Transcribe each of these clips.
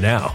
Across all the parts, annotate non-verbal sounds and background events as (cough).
now.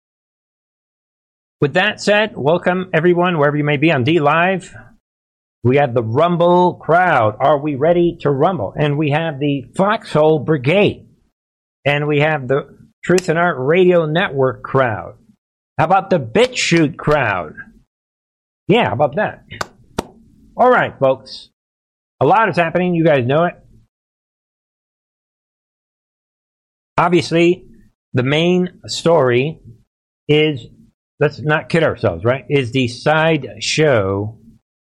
With that said, welcome everyone, wherever you may be on D Live. We have the Rumble crowd. Are we ready to rumble? And we have the Foxhole Brigade. And we have the Truth and Art Radio Network crowd. How about the BitChute crowd? Yeah, how about that? All right, folks. A lot is happening. You guys know it. Obviously, the main story is let's not kid ourselves, right? Is the side show,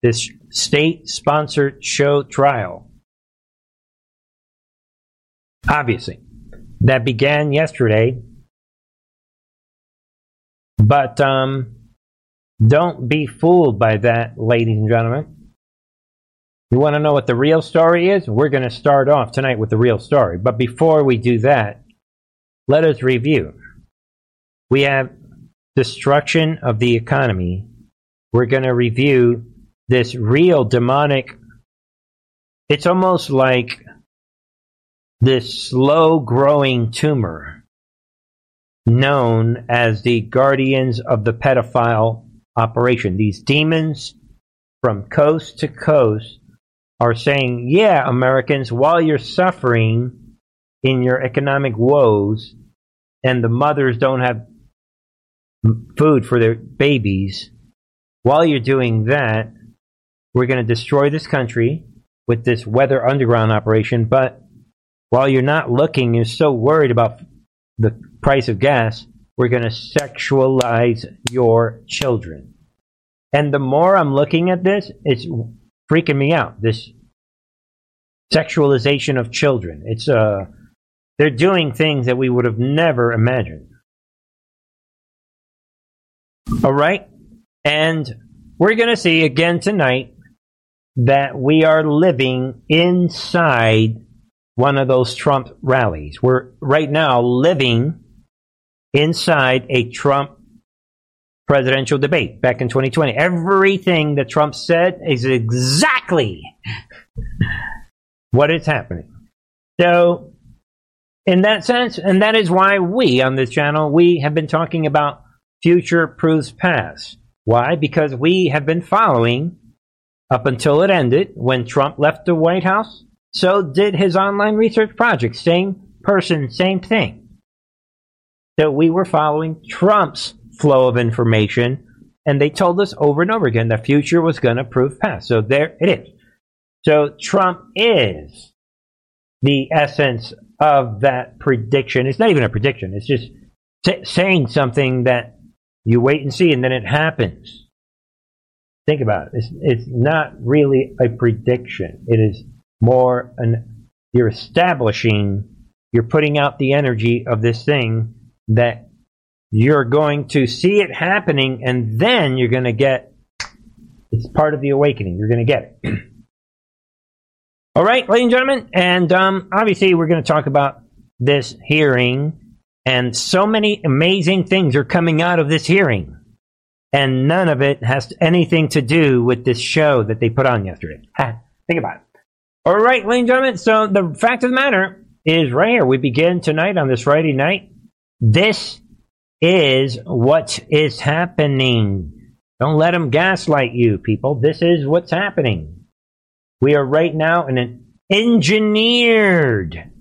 this state sponsored show trial. Obviously, that began yesterday. But um, don't be fooled by that, ladies and gentlemen. You want to know what the real story is? We're going to start off tonight with the real story. But before we do that, let us review. We have destruction of the economy. We're going to review this real demonic. It's almost like this slow growing tumor known as the guardians of the pedophile operation. These demons from coast to coast are saying, yeah, Americans, while you're suffering in your economic woes and the mothers don't have food for their babies, while you're doing that, we're going to destroy this country with this weather underground operation. But while you're not looking, you're so worried about the price of gas, we're going to sexualize your children. And the more I'm looking at this, it's freaking me out. This sexualization of children. It's uh they're doing things that we would have never imagined. All right? And we're going to see again tonight that we are living inside one of those Trump rallies. We're right now living inside a Trump presidential debate back in 2020. Everything that Trump said is exactly what is happening. So, in that sense, and that is why we on this channel, we have been talking about future proves past. Why? Because we have been following up until it ended when Trump left the White House. So did his online research project. Same person, same thing. So we were following Trump's flow of information, and they told us over and over again the future was going to prove past. So there it is. So Trump is the essence of that prediction. It's not even a prediction. It's just t- saying something that you wait and see, and then it happens. Think about it. It's, it's not really a prediction. It is more an you're establishing, you're putting out the energy of this thing that you're going to see it happening, and then you're going to get it's part of the awakening. You're going to get it. (clears throat) All right, ladies and gentlemen, and um, obviously we're going to talk about this hearing, and so many amazing things are coming out of this hearing, and none of it has anything to do with this show that they put on yesterday. (laughs) Think about it. All right, ladies and gentlemen. So the fact of the matter is right here. We begin tonight on this Friday night. This is what is happening. Don't let them gaslight you, people. This is what's happening. We are right now in an engineered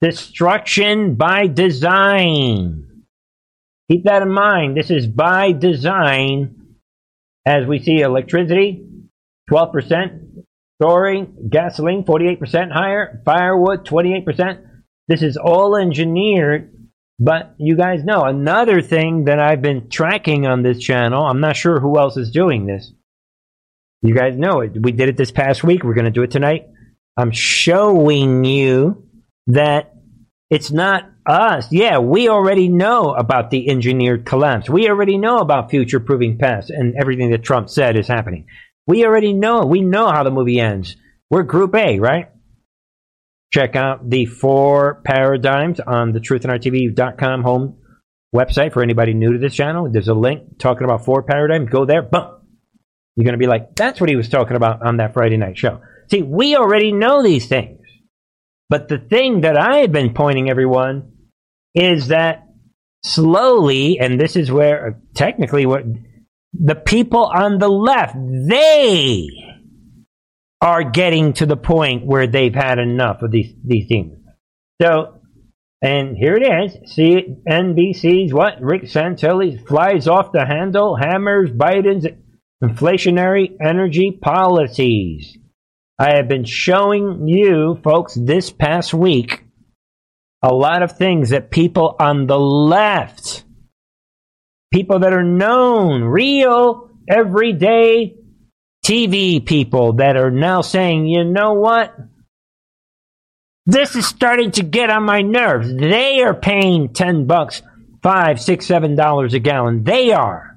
destruction by design. Keep that in mind. This is by design. As we see electricity, 12% soaring, gasoline, 48% higher, firewood, 28%. This is all engineered but you guys know another thing that I've been tracking on this channel. I'm not sure who else is doing this. You guys know it. We did it this past week. We're going to do it tonight. I'm showing you that It's not us. Yeah, we already know about the engineered collapse. We already know about future proving past and everything that Trump said is happening. We already know. We know how the movie ends. We're Group A, right? Check out the four paradigms on the truthandrtv.com home website for anybody new to this channel. There's a link talking about four paradigms. Go there, boom. You're going to be like, that's what he was talking about on that Friday night show. See, we already know these things. But the thing that I have been pointing everyone is that slowly, and this is where uh, technically what the people on the left, they are getting to the point where they've had enough of these, these things. So, and here it is. See NBC's what? Rick Santelli flies off the handle, hammers Biden's inflationary energy policies. I have been showing you folks this past week a lot of things that people on the left, people that are known, real, everyday TV people that are now saying, you know what? This is starting to get on my nerves. They are paying 10 bucks, five, six, seven dollars a gallon. They are.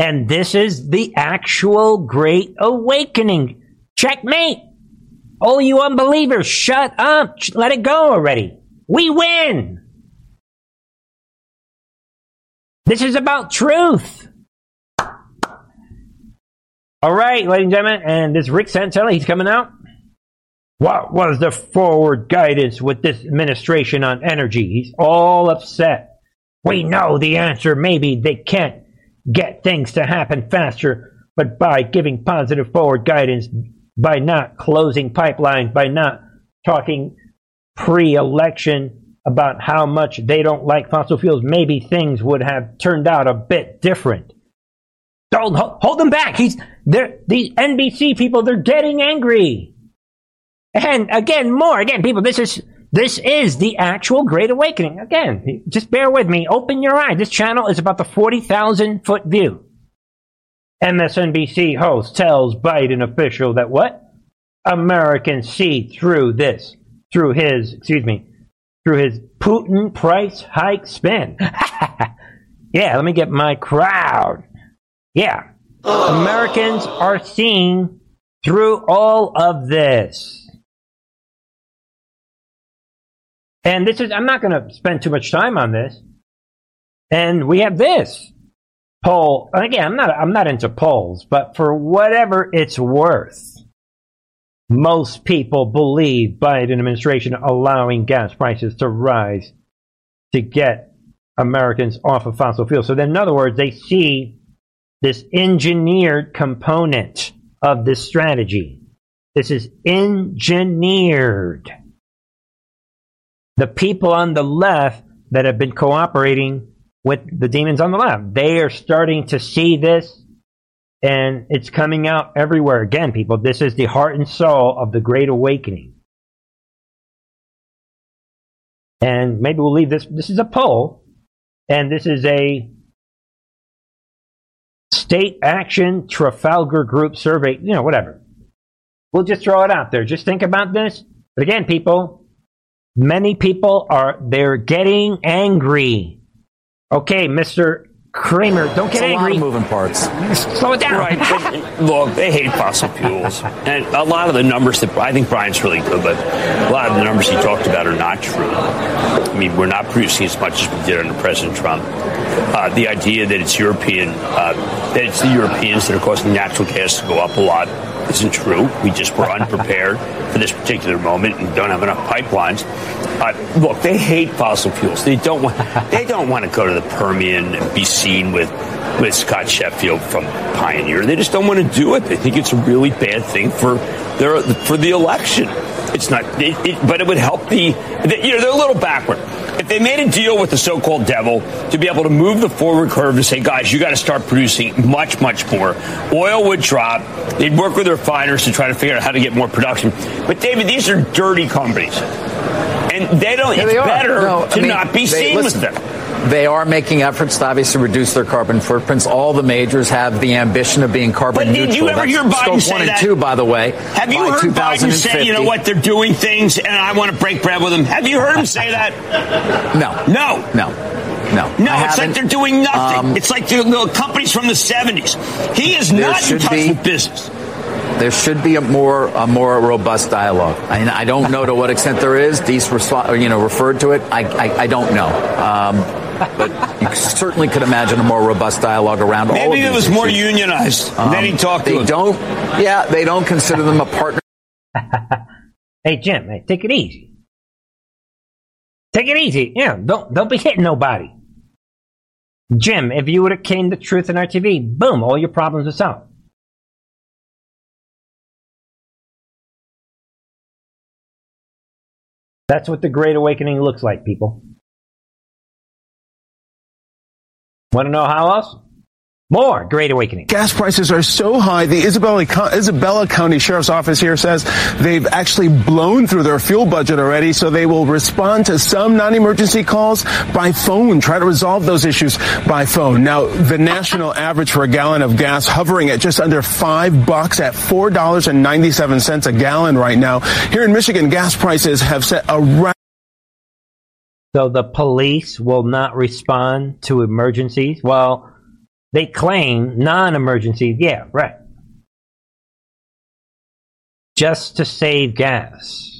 And this is the actual great awakening. Checkmate. All you unbelievers, shut up. Let it go already. We win. This is about truth. All right, ladies and gentlemen, and this Rick Santelli, he's coming out. What was the forward guidance with this administration on energy? He's all upset. We know the answer. Maybe they can't get things to happen faster, but by giving positive forward guidance, by not closing pipelines, by not talking pre election about how much they don't like fossil fuels, maybe things would have turned out a bit different. Don't hold them back. He's they're the NBC people, they're getting angry. And again, more again, people, this is this is the actual Great Awakening. Again, just bear with me. Open your eye. This channel is about the 40,000 foot view. MSNBC host tells Biden official that what? Americans see through this, through his, excuse me, through his Putin price hike spin. (laughs) yeah, let me get my crowd. Yeah. Americans are seeing through all of this. And this is, I'm not going to spend too much time on this. And we have this poll. And Again, I'm not, I'm not into polls, but for whatever it's worth, most people believe Biden administration allowing gas prices to rise to get Americans off of fossil fuels. So then, in other words, they see this engineered component of this strategy. This is engineered the people on the left that have been cooperating with the demons on the left, they are starting to see this and it's coming out everywhere. Again, people, this is the heart and soul of the Great Awakening. And maybe we'll leave this. This is a poll, and this is a state action Trafalgar group survey, you know, whatever. We'll just throw it out there. Just think about this. But again, people, Many people are they're getting angry. Okay, Mr. Cramer, don't get angry. moving parts. Slow it down. Right. look, they hate fossil fuels. And a lot of the numbers that I think Brian's really good, but a lot of the numbers he talked about are not true. I mean, we're not producing as much as we did under President Trump. Uh, the idea that it's European, uh, that it's the Europeans that are causing natural gas to go up a lot isn't true. We just were unprepared for this particular moment and don't have enough pipelines. Uh, look, they hate fossil fuels. They don't want. They don't want to go to the Permian and be seen with with Scott Sheffield from Pioneer. They just don't want to do it. They think it's a really bad thing for their for the election. It's not, it, it, but it would help the, the. You know, they're a little backward if they made a deal with the so-called devil to be able to move the forward curve to say, guys, you got to start producing much, much more, oil would drop. They'd work with refiners to try to figure out how to get more production. But David, these are dirty companies, and they don't. Yeah, it's they better no, to I mean, not be they, seen listen, with them. They are making efforts to obviously reduce their carbon footprints. All the majors have the ambition of being carbon but neutral. Did you ever That's hear Biden say one that? and two, by the way. Have you heard Biden say, you know what, they're doing things and I want to break bread with them? Have you heard him say that? No. No. No. No. No, I it's like they're doing nothing. Um, it's like the, companies from the 70s. He is not in touch be- with business. there should be a more a more robust dialogue. And I don't know to what extent there is. Deese you know referred to it. I I, I don't know. Um, but you certainly could imagine a more robust dialogue around all of Maybe it these was more issues. unionized. Um, then he talked to They him. don't. Yeah, they don't consider them a partner. (laughs) Hey Jim, hey, take it easy. Take it easy. Yeah, don't don't be hitting nobody. Jim, if you would have came to Truth in our TV, boom, all your problems are solved. That's what the Great Awakening looks like, people. Want to know how else? More Great Awakening. Gas prices are so high, the Isabella, Isabella County Sheriff's Office here says they've actually blown through their fuel budget already, so they will respond to some non-emergency calls by phone, try to resolve those issues by phone. Now, the national (laughs) average for a gallon of gas hovering at just under five bucks at $4.97 a gallon right now. Here in Michigan, gas prices have set a record So the police will not respond to emergencies? Well, they claim non emergencies. Yeah, right. Just to save gas.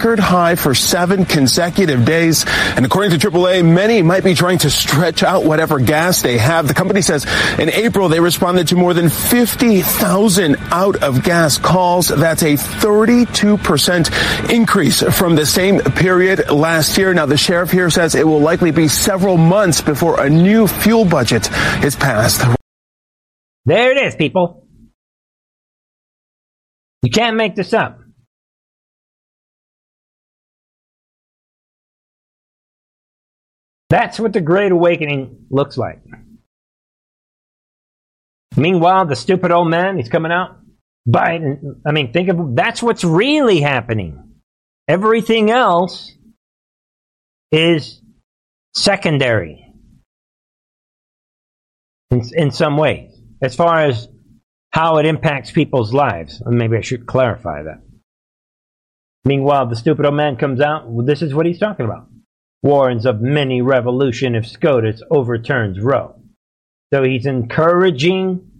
Record high for seven consecutive days. And according to AAA, many might be trying to stretch out whatever gas they have. The company says in April they responded to more than 50,000 out of gas calls. That's a 32% increase from the same period last year. Now the sheriff here says it will likely be several months before a new fuel budget is passed. There it is, people. You can't make this up. That's what the Great Awakening looks like. Meanwhile, the stupid old man, he's coming out. Biden, I mean, think of that's what's really happening. Everything else is secondary in, in some ways, as far as how it impacts people's lives. Maybe I should clarify that. Meanwhile, the stupid old man comes out. Well, this is what he's talking about. Warns of many revolution if SCOTUS overturns Roe. So he's encouraging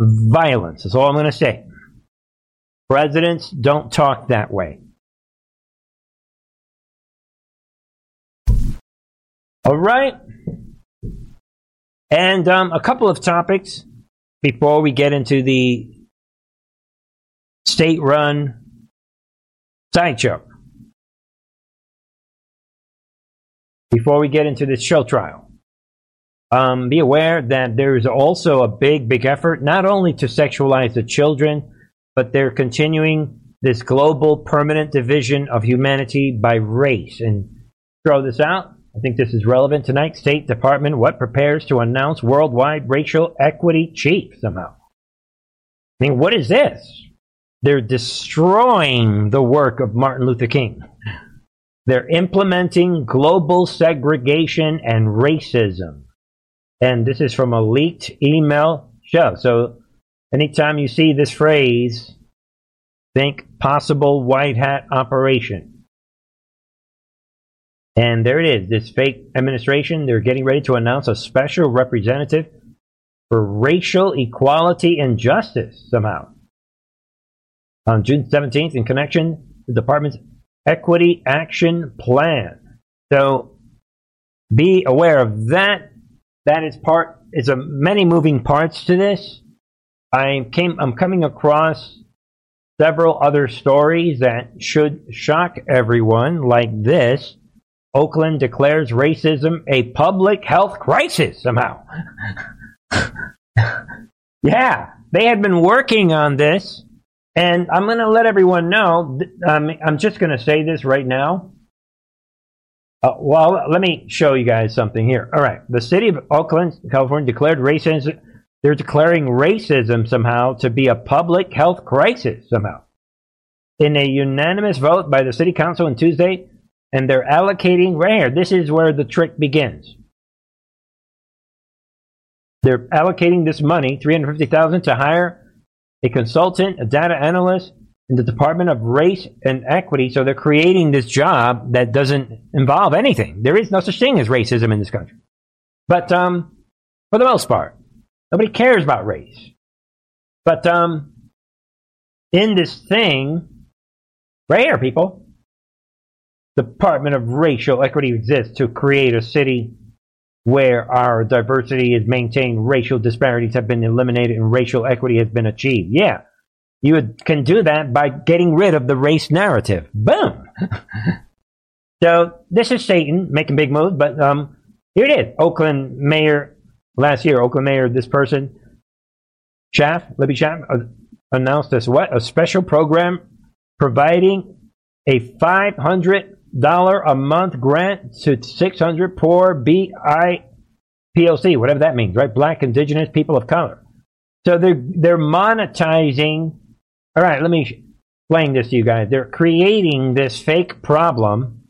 violence. That's all I'm going to say. Presidents don't talk that way. All right. And um, a couple of topics before we get into the state run sideshow. Before we get into this show trial, um, be aware that there's also a big, big effort not only to sexualize the children, but they're continuing this global permanent division of humanity by race. And throw this out. I think this is relevant tonight. State Department, what prepares to announce worldwide racial equity chief somehow? I mean, what is this? They're destroying the work of Martin Luther King. They're implementing global segregation and racism. And this is from a leaked email show. So anytime you see this phrase, think possible white hat operation. And there it is, this fake administration. They're getting ready to announce a special representative for racial equality and justice somehow. On June 17th, in connection the department's Equity Action Plan. So be aware of that. That is part, is a many moving parts to this. I came, I'm coming across several other stories that should shock everyone, like this. Oakland declares racism a public health crisis somehow. (laughs) yeah, they had been working on this, and I'm going to let everyone know. Um, I'm just going to say this right now. Uh, well, let me show you guys something here. All right, the city of Oakland, California, declared racism. They're declaring racism somehow to be a public health crisis somehow. In a unanimous vote by the city council on Tuesday, and they're allocating right here. This is where the trick begins. They're allocating this money, 350000 to hire a consultant, a data analyst in the Department of Race and Equity. So they're creating this job that doesn't involve anything. There is no such thing as racism in this country. But um, for the most part, nobody cares about race. But um, in this thing, right here, people, Department of Racial Equity exists to create a city where our diversity is maintained, racial disparities have been eliminated, and racial equity has been achieved. Yeah, you can do that by getting rid of the race narrative. Boom. (laughs) so this is Satan making big moves, but um, here it is. Oakland mayor last year. Oakland mayor, this person, Schaaf, Libby Schaaf, uh, announced this what a special program providing a five hundred a month grant to six hundred poor BI POC, whatever that means, right? Black, Indigenous, people of color. So they're they're monetizing all right, let me explain this to you guys. They're creating this fake problem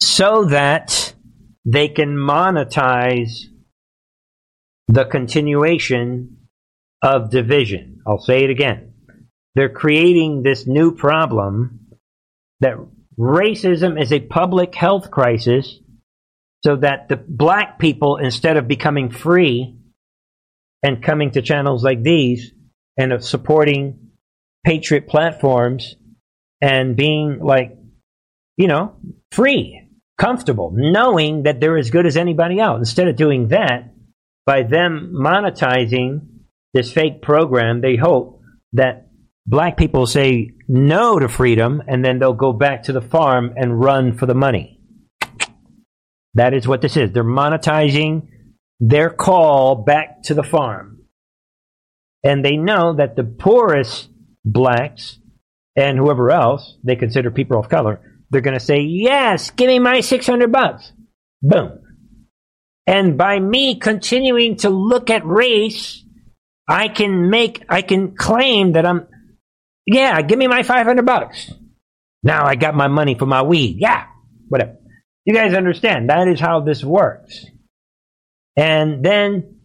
so that they can monetize the continuation of division. I'll say it again. They're creating this new problem that racism is a public health crisis so that the black people, instead of becoming free and coming to channels like these, and of supporting patriot platforms and being like, you know, free, comfortable, knowing that they're as good as anybody else. Instead of doing that, by them monetizing this fake program, they hope that black people say no to freedom and then they'll go back to the farm and run for the money. That is what this is. They're monetizing their call back to the farm and they know that the poorest blacks and whoever else they consider people of color, they're going to say, "Yes, give me my 600 bucks." Boom. And by me continuing to look at race, I can make I can claim that I'm yeah, give me my 500 bucks. Now I got my money for my weed. Yeah, whatever. You guys understand that is how this works. And then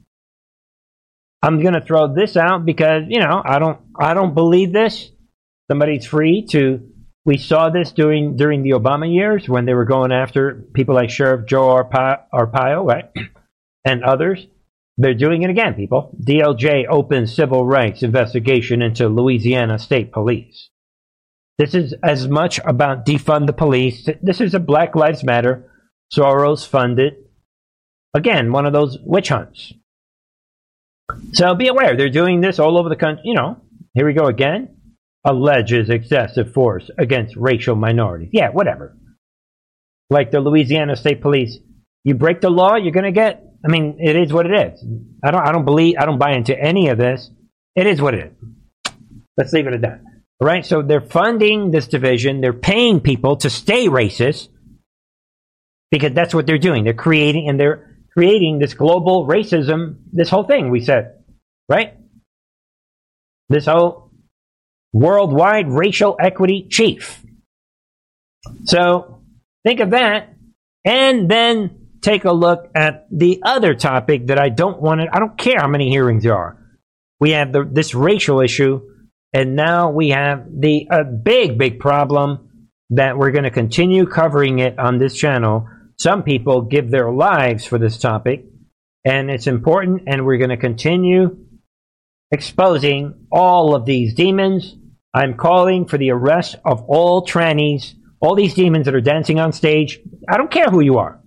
I'm going to throw this out because, you know, I don't I don't believe this. Somebody's free to we saw this during during the Obama years when they were going after people like Sheriff Joe Arpaio, right? (clears throat) and others. They're doing it again, people. DOJ opens civil rights investigation into Louisiana State Police. This is as much about defund the police. This is a Black Lives Matter, Soros funded. Again, one of those witch hunts. So be aware, they're doing this all over the country. You know, here we go again. Alleges excessive force against racial minorities. Yeah, whatever. Like the Louisiana State Police. You break the law, you're going to get. I mean, it is what it is. I don't. I don't believe. I don't buy into any of this. It is what it is. Let's leave it at that. All right. So they're funding this division. They're paying people to stay racist because that's what they're doing. They're creating and they're creating this global racism, this whole thing we said, right? This whole worldwide racial equity chief. So think of that and then take a look at the other topic that I don't want to, I don't care how many hearings there are. We have the, this racial issue and now we have the a big, big problem that we're going to continue covering it on this channel some people give their lives for this topic, and it's important, and we're going to continue exposing all of these demons. I'm calling for the arrest of all trannies, all these demons that are dancing on stage. I don't care who you are.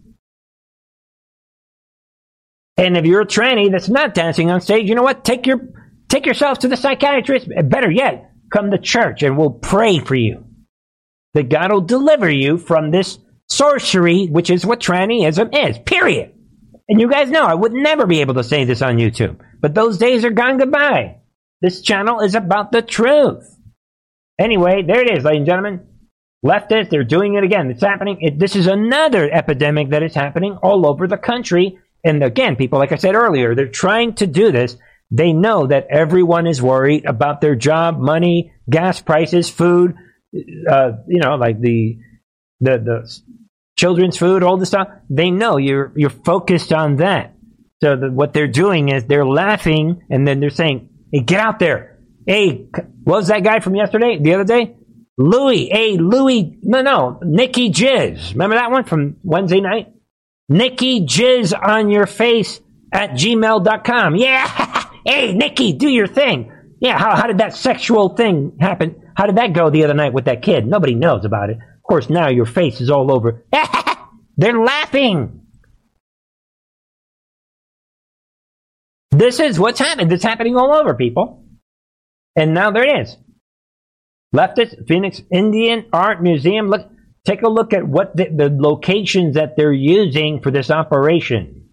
And if you're a tranny that's not dancing on stage, you know what? Take your take yourself to the psychiatrist. Better yet, come to church and we'll pray for you. That God will deliver you from this sorcery, which is what trannyism is, period. And you guys know I would never be able to say this on YouTube, but those days are gone goodbye. This channel is about the truth. Anyway, there it is, ladies and gentlemen. Leftists, they're doing it again. It's happening. It, this is another epidemic that is happening all over the country. And again, people, like I said earlier, they're trying to do this. They know that everyone is worried about their job, money, gas prices, food, uh, you know, like the the the children's food, all this stuff. They know you're you're focused on that. So the, what they're doing is they're laughing and then they're saying, "Hey, get out there! Hey, what was that guy from yesterday? The other day? Louis? Hey, Louis? No, no, Nikki Jizz. Remember that one from Wednesday night? Nikki Jizz on your face at gmail.com. Yeah. (laughs) hey, Nikki, do your thing. Yeah. How, how did that sexual thing happen? How did that go the other night with that kid? Nobody knows about it. Of course, now your face is all over. (laughs) They're laughing. This is what's happening. This is happening all over, people. And now there it is. Leftist Phoenix Indian Art Museum. Look, take a look at what the, the locations that they're using for this operation.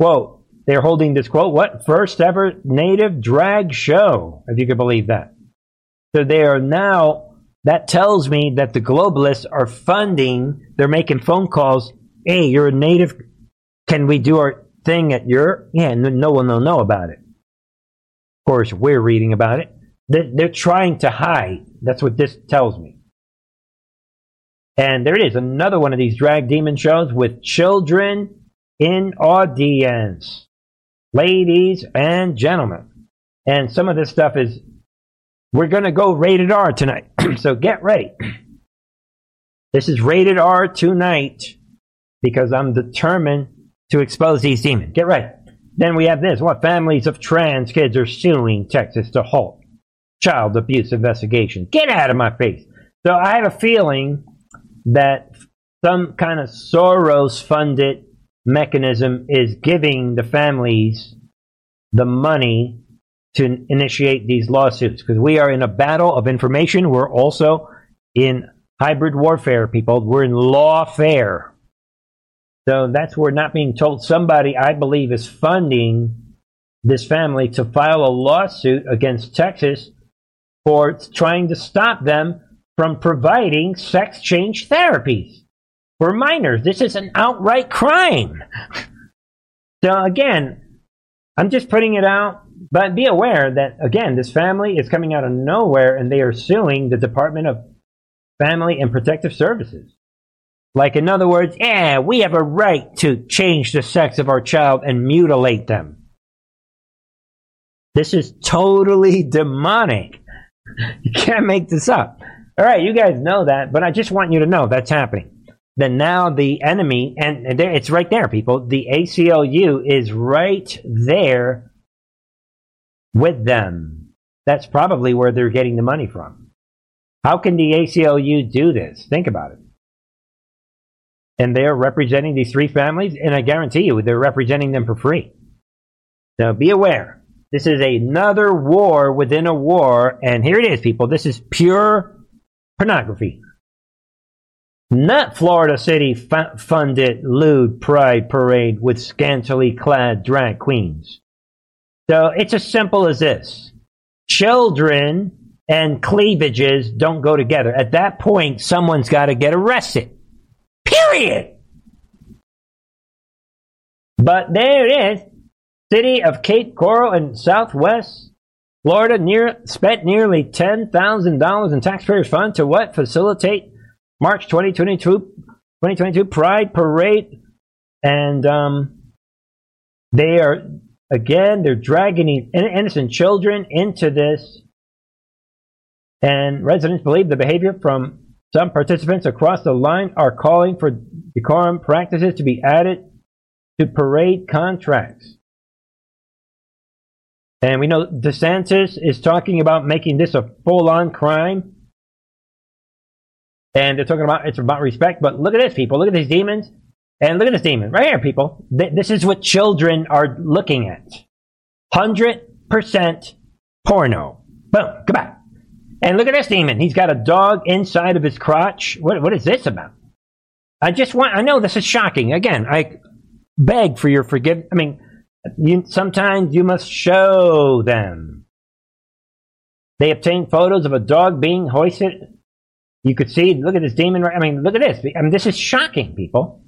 Quote, they're holding this quote, what? First ever native drag show, if you could believe that. So they are now, that tells me that the globalists are funding, they're making phone calls. Hey, you're a native. Can we do our thing at your, yeah, no one will know about it. Of course, we're reading about it. They're, they're trying to hide. That's what this tells me. And there it is, another one of these drag demon shows with children in audience. Ladies and gentlemen. And some of this stuff is, we're going to go rated R tonight. (clears throat) so get ready. This is rated R tonight because I'm determined to expose these demons. Get ready. Then we have this. What families of trans kids are suing Texas to halt child abuse investigation? Get out of my face. So I have a feeling that some kind of Soros funded mechanism is giving the families the money to initiate these lawsuits because we are in a battle of information. We're also in hybrid warfare, people. We're in lawfare. So that's where not being told. Somebody, I believe, is funding this family to file a lawsuit against Texas for trying to stop them from providing sex change therapies for minors. This is an outright crime. so again, I'm just putting it out, but be aware that again, this family is coming out of nowhere and they are suing the Department of Family and Protective Services. Like, in other words, yeah, we have a right to change the sex of our child and mutilate them. This is totally demonic. (laughs) You can't make this up. All right, you guys know that, but I just want you to know that's happening. Then now the enemy, and it's right there, people. The ACLU is right there with them. That's probably where they're getting the money from. How can the ACLU do this? Think about it and they're representing these three families, and I guarantee you they're representing them for free. Now be aware. This is another war within a war, and here it is, people. This is pure pornography. Not Florida City funded lewd pride parade with scantily clad drag queens. So it's as simple as this. Children and cleavages don't go together. At that point, someone's got to get arrested. Period. But there it is. City of Cape Coral in southwest Florida near, spent nearly $10,000 in taxpayers' funds to what? Facilitate March 2022, 2022 Pride Parade. And um, they are, again, they're dragging innocent children into this. And residents believe the behavior from some participants across the line are calling for decorum practices to be added to parade contracts. And we know DeSantis is talking about making this a full on crime. And they're talking about it's about respect. But look at this, people. Look at these demons. And look at this demon right here, people. This is what children are looking at 100% porno. Boom. Goodbye. And look at this demon. He's got a dog inside of his crotch. What, what is this about? I just want, I know this is shocking. Again, I beg for your forgiveness. I mean, you, sometimes you must show them. They obtained photos of a dog being hoisted. You could see, look at this demon. I mean, look at this. I mean, this is shocking, people.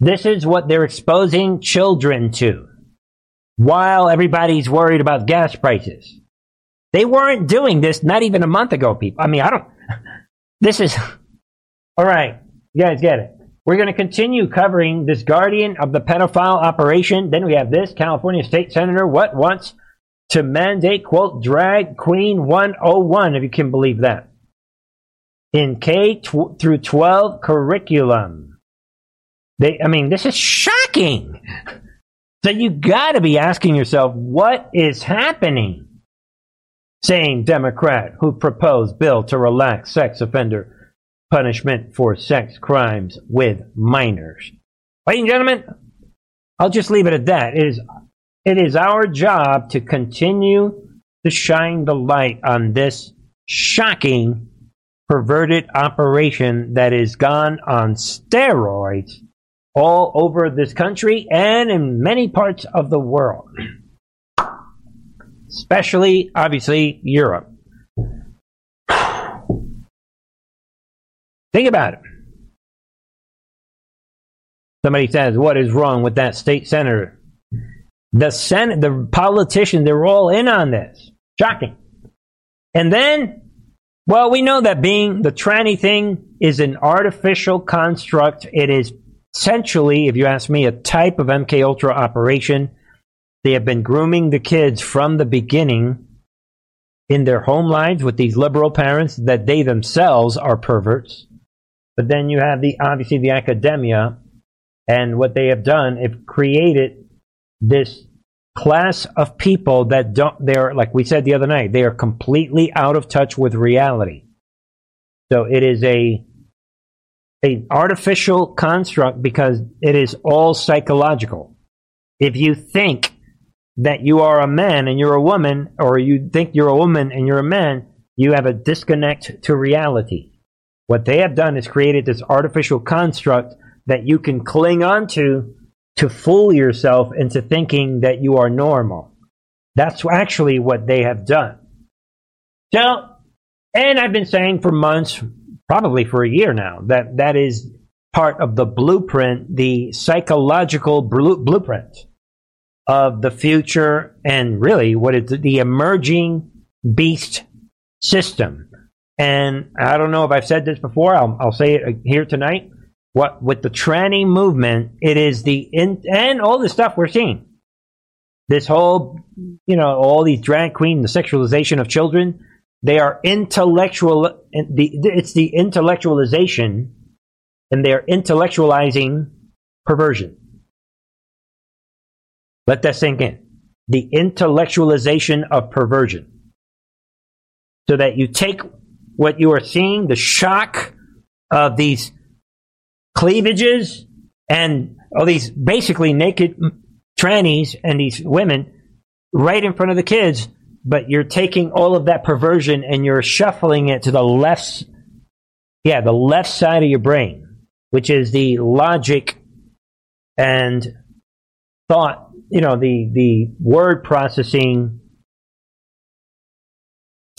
This is what they're exposing children to while everybody's worried about gas prices. They weren't doing this not even a month ago, people. I mean, I don't. (laughs) This is. (laughs) All right. You guys get it. We're going to continue covering this guardian of the pedophile operation. Then we have this California state senator, what wants to mandate, quote, drag queen 101, if you can believe that, in K tw- through 12 curriculum. They, I mean, this is shocking. (laughs) So you got to be asking yourself, what is happening? Same Democrat who proposed bill to relax sex offender punishment for sex crimes with minors. Ladies and gentlemen, I'll just leave it at that. It is, it is our job to continue to shine the light on this shocking, perverted operation that is gone on steroids all over this country and in many parts of the world, especially, obviously, Europe. Think about it. Somebody says, What is wrong with that state senator? The Senate, the politicians, they're all in on this. Shocking. And then, well, we know that being the tranny thing is an artificial construct. It is essentially, if you ask me, a type of MK Ultra operation. They have been grooming the kids from the beginning in their home lives with these liberal parents that they themselves are perverts. But then you have the obviously the academia and what they have done, have created this class of people that don't they're like we said the other night, they are completely out of touch with reality. So it is a a artificial construct because it is all psychological. If you think that you are a man and you're a woman, or you think you're a woman and you're a man, you have a disconnect to reality. What they have done is created this artificial construct that you can cling onto to fool yourself into thinking that you are normal. That's actually what they have done. So, and I've been saying for months, probably for a year now, that that is part of the blueprint, the psychological blueprint of the future and really what is the emerging beast system. And I don't know if I've said this before, I'll, I'll say it here tonight. What with the tranny movement, it is the in, and all the stuff we're seeing. This whole, you know, all these drag queen, the sexualization of children, they are intellectual. It's the intellectualization, and they are intellectualizing perversion. Let that sink in. The intellectualization of perversion. So that you take what you are seeing, the shock of these cleavages and all these basically naked trannies and these women right in front of the kids but you're taking all of that perversion and you're shuffling it to the left, yeah, the left side of your brain, which is the logic and thought, you know, the, the word processing,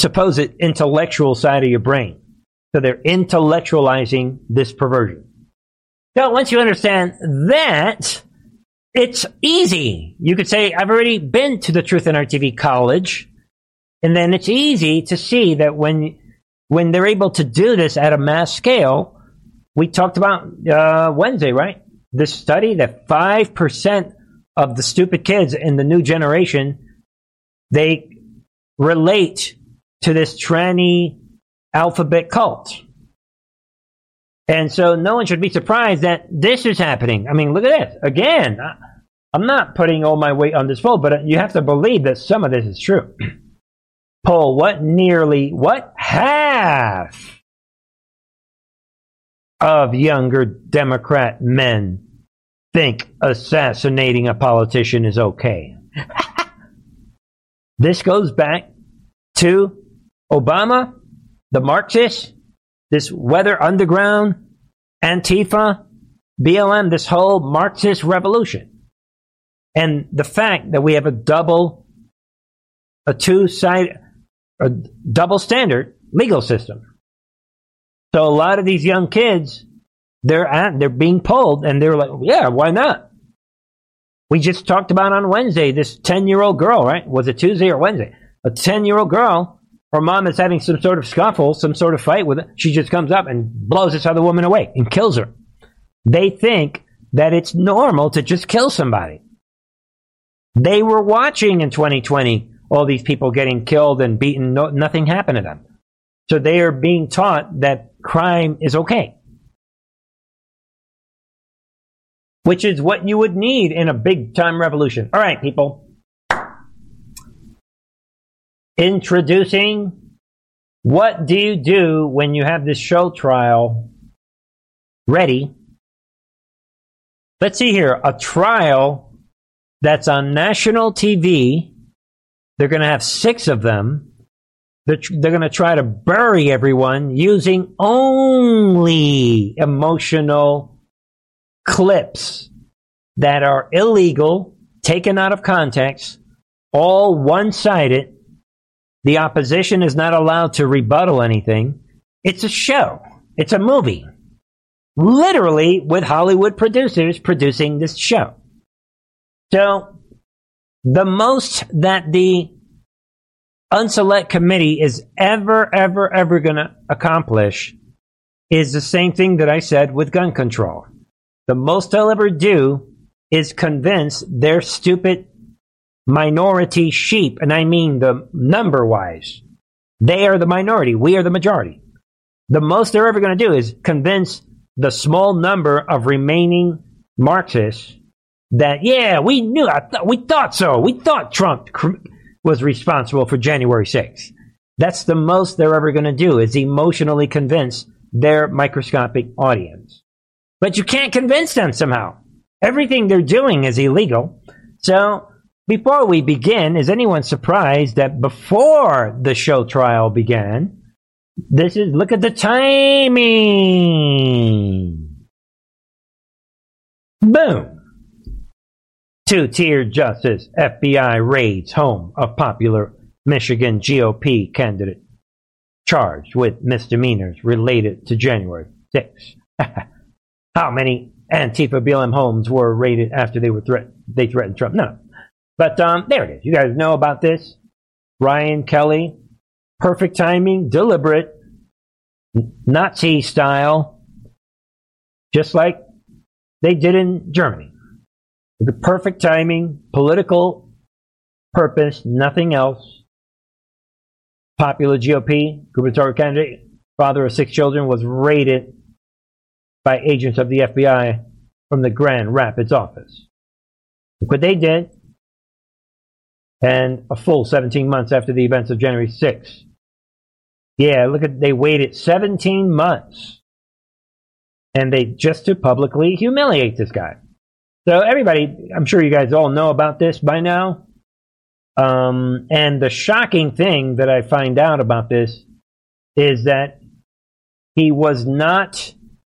supposed intellectual side of your brain. So they're intellectualizing this perversion. So once you understand that, it's easy. You could say, I've already been to the Truth in Our TV college. And then it's easy to see that when when they're able to do this at a mass scale, we talked about uh, Wednesday, right? This study that five percent of the stupid kids in the new generation they relate to this tranny alphabet cult. And so no one should be surprised that this is happening. I mean, look at this. Again, I'm not putting all my weight on this fold, but you have to believe that some of this is true. (clears throat) poll what nearly what half of younger Democrat men think assassinating a politician is okay. (laughs) this goes back to Obama, the Marxists, this weather underground, Antifa, BLM, this whole Marxist revolution. And the fact that we have a double, a two side, a double standard legal system. So a lot of these young kids, they're at, they're being pulled, and they're like, yeah, why not? We just talked about on Wednesday this ten year old girl, right? Was it Tuesday or Wednesday? A ten year old girl her mom is having some sort of scuffle, some sort of fight with it. She just comes up and blows this other woman away and kills her. They think that it's normal to just kill somebody. They were watching in 2020 all these people getting killed and beaten. No, nothing happened to them. So they are being taught that crime is okay. Which is what you would need in a big time revolution. All right, people. Introducing what do you do when you have this show trial ready? Let's see here. A trial that's on national TV. They're going to have six of them. They're, they're going to try to bury everyone using only emotional clips that are illegal, taken out of context, all one sided. The opposition is not allowed to rebuttal anything. It's a show, it's a movie. Literally, with Hollywood producers producing this show. So, the most that the unselect committee is ever, ever, ever going to accomplish is the same thing that I said with gun control. The most they'll ever do is convince their stupid minority sheep, and I mean the number wise. They are the minority. We are the majority. The most they're ever going to do is convince the small number of remaining Marxists that, yeah, we knew, th- we thought so. We thought Trump cr- was responsible for January 6th. That's the most they're ever going to do is emotionally convince their microscopic audience. But you can't convince them somehow. Everything they're doing is illegal. So before we begin, is anyone surprised that before the show trial began, this is look at the timing. Boom. Two tier justice FBI raids home of popular Michigan GOP candidate charged with misdemeanors related to January 6. (laughs) How many Antifa BLM homes were raided after they were threat they threatened Trump? No. But um, there it is. You guys know about this. Ryan Kelley, perfect timing, deliberate, Nazi style, just like they did in Germany. The perfect timing, political purpose, nothing else. Popular GOP gubernatorial candidate, father of six children, was raided by agents of the FBI from the Grand Rapids office. Look what they did. And a full 17 months after the events of January 6th. Yeah, look at, they waited 17 months. And they just to publicly humiliate this guy. So everybody, I'm sure you guys all know about this by now. Um, and the shocking thing that I find out about this is that he was not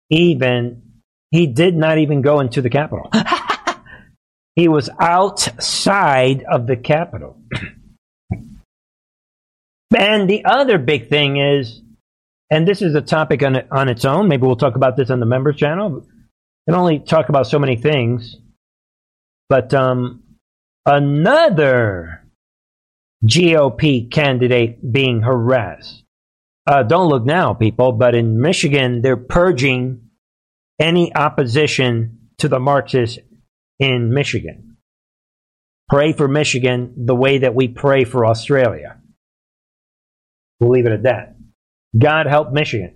even, he did not even go into the Capitol. (laughs) he was outside of the Capitol. and the other big thing is, and this is a topic on, on its own, maybe we'll talk about this on the members channel can only talk about so many things. But um, another GOP candidate being harassed. Uh, don't look now, people, but in Michigan, they're purging any opposition to the Marxists in Michigan. Pray for Michigan the way that we pray for Australia. We'll leave it at that. God help Michigan.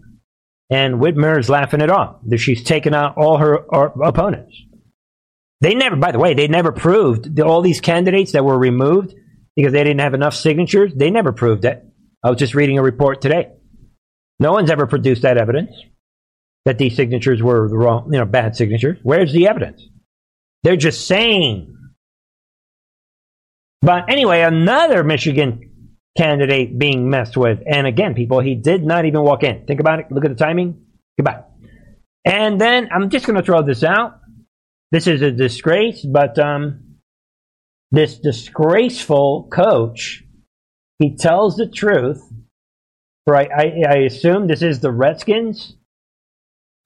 And Whitmer is laughing it off. That she's taken out all her, opponents. They never, by the way, they never proved all these candidates that were removed because they didn't have enough signatures. They never proved it. I was just reading a report today. No one's ever produced that evidence that these signatures were the wrong, you know, bad signatures. Where's the evidence? They're just saying. But anyway, another Michigan candidate being messed with. And again, people, he did not even walk in. Think about it. Look at the timing. Goodbye. And then I'm just going to throw this out. This is a disgrace, but um, this disgraceful coach, he tells the truth. Right? I, I assume this is the Redskins.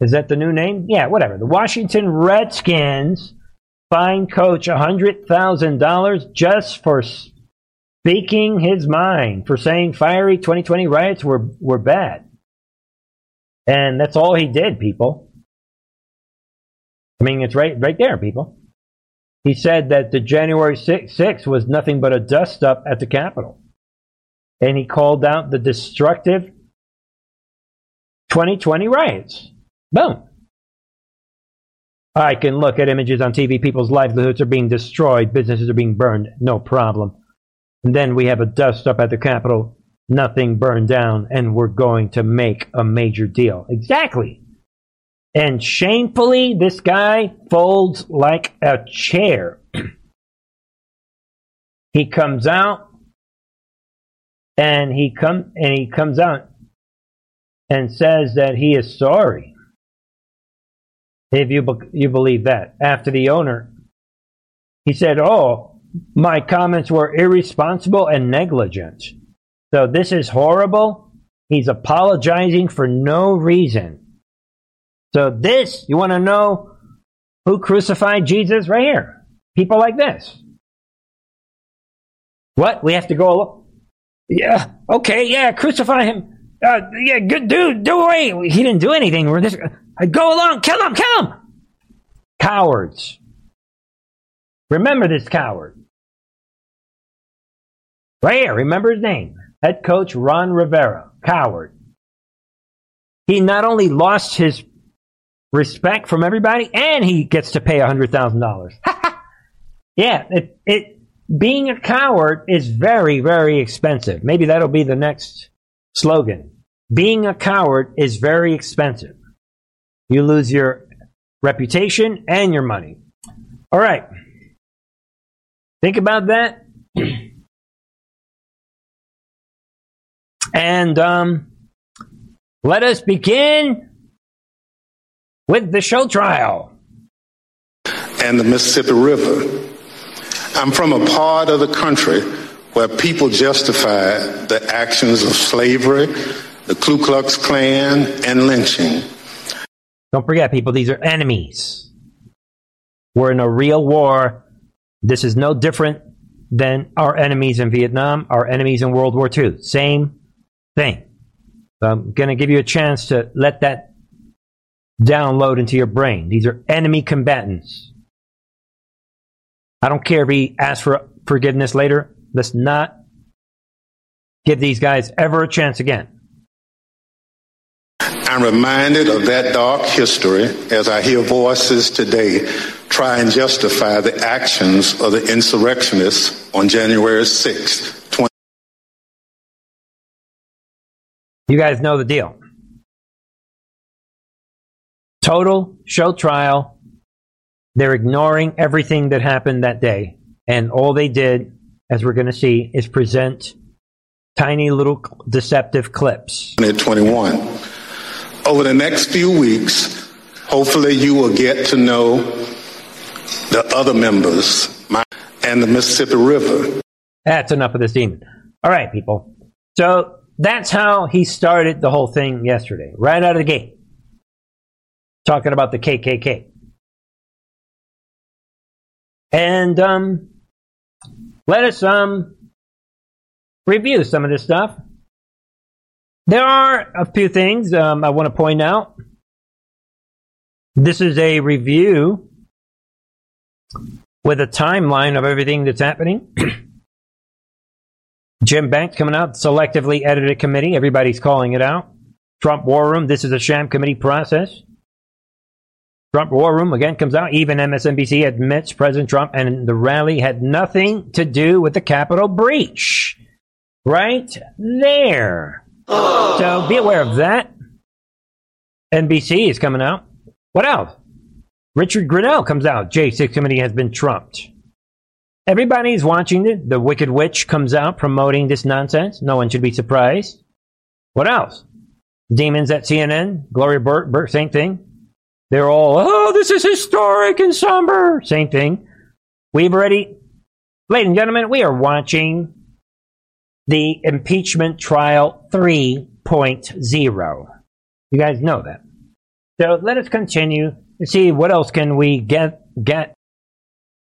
Is that the new name? Yeah, whatever. The Washington Redskins fine coach a $100,000 just for speaking his mind for saying fiery 2020 riots were, were bad. And that's all he did, people. I mean, it's right, right there, people. He said that the January 6th, 6th was nothing but a dust up at the Capitol. And he called out the destructive 2020 riots. Boom. I can look at images on TV. People's livelihoods are being destroyed. Businesses are being burned. No problem. And then we have a dust up at the Capitol. Nothing burned down. And we're going to make a major deal. Exactly. And shamefully, this guy folds like a chair. (clears throat) he comes out and he come and he comes out and says that he is sorry if you, be- you believe that. After the owner, he said, Oh, my comments were irresponsible and negligent. So this is horrible. He's apologizing for no reason. So this, you want to know who crucified Jesus? Right here. People like this. What? We have to go. Yeah. Okay. Yeah. Crucify him. Uh, yeah. Good dude. Do away. He didn't do anything. We're this. I go along, kill him, kill him! Cowards. Remember this coward. Right here, remember his name. Head coach Ron Rivera. Coward. He not only lost his respect from everybody, and he gets to pay $100,000. (laughs) yeah, it, it, being a coward is very, very expensive. Maybe that'll be the next slogan. Being a coward is very expensive. You lose your reputation and your money. All right. Think about that. (clears throat) And um, let us begin with the show trial. And the Mississippi River. I'm from a part of the country where people justify the actions of slavery, the Ku Klux Klan, and lynching. Don't forget, people, these are enemies. We're in a real war. This is no different than our enemies in Vietnam, our enemies in World War II. Same thing. I'm going to give you a chance to let that download into your brain. These are enemy combatants. I don't care if he asks for forgiveness later. Let's not give these guys ever a chance again. I'm reminded of that dark history as I hear voices today try and justify the actions of the insurrectionists on January 6th, 20. You guys know the deal. Total show trial. They're ignoring everything that happened that day. And all they did, as we're going to see, is present tiny little deceptive clips. 2021. Over the next few weeks, hopefully you will get to know the other members and the Mississippi River. That's enough of this demon. All right, people. So that's how he started the whole thing yesterday, right out of the gate. Talking about the KKK. And um, let us um, review some of this stuff. There are a few things um, I want to point out. This is a review with a timeline of everything that's happening. (clears throat) Jim Banks coming out, selectively edited committee. Everybody's calling it out. Trump War Room, this is a sham committee process. Trump War Room again comes out. Even MSNBC admits President Trump and the rally had nothing to do with the Capitol breach. Right there. Oh. So be aware of that. NBC is coming out. What else? Richard Grenell comes out. J6 committee has been trumped. Everybody's watching it. The Wicked Witch comes out promoting this nonsense. No one should be surprised. What else? Demons at CNN. Gloria Burke, Burke same thing. They're all, oh, this is historic and somber. Same thing. We've already, ladies and gentlemen, we are watching the impeachment trial 3.0. You guys know that. So let us continue to see what else can we get get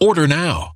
Order now.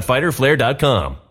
www.fighterflare.com.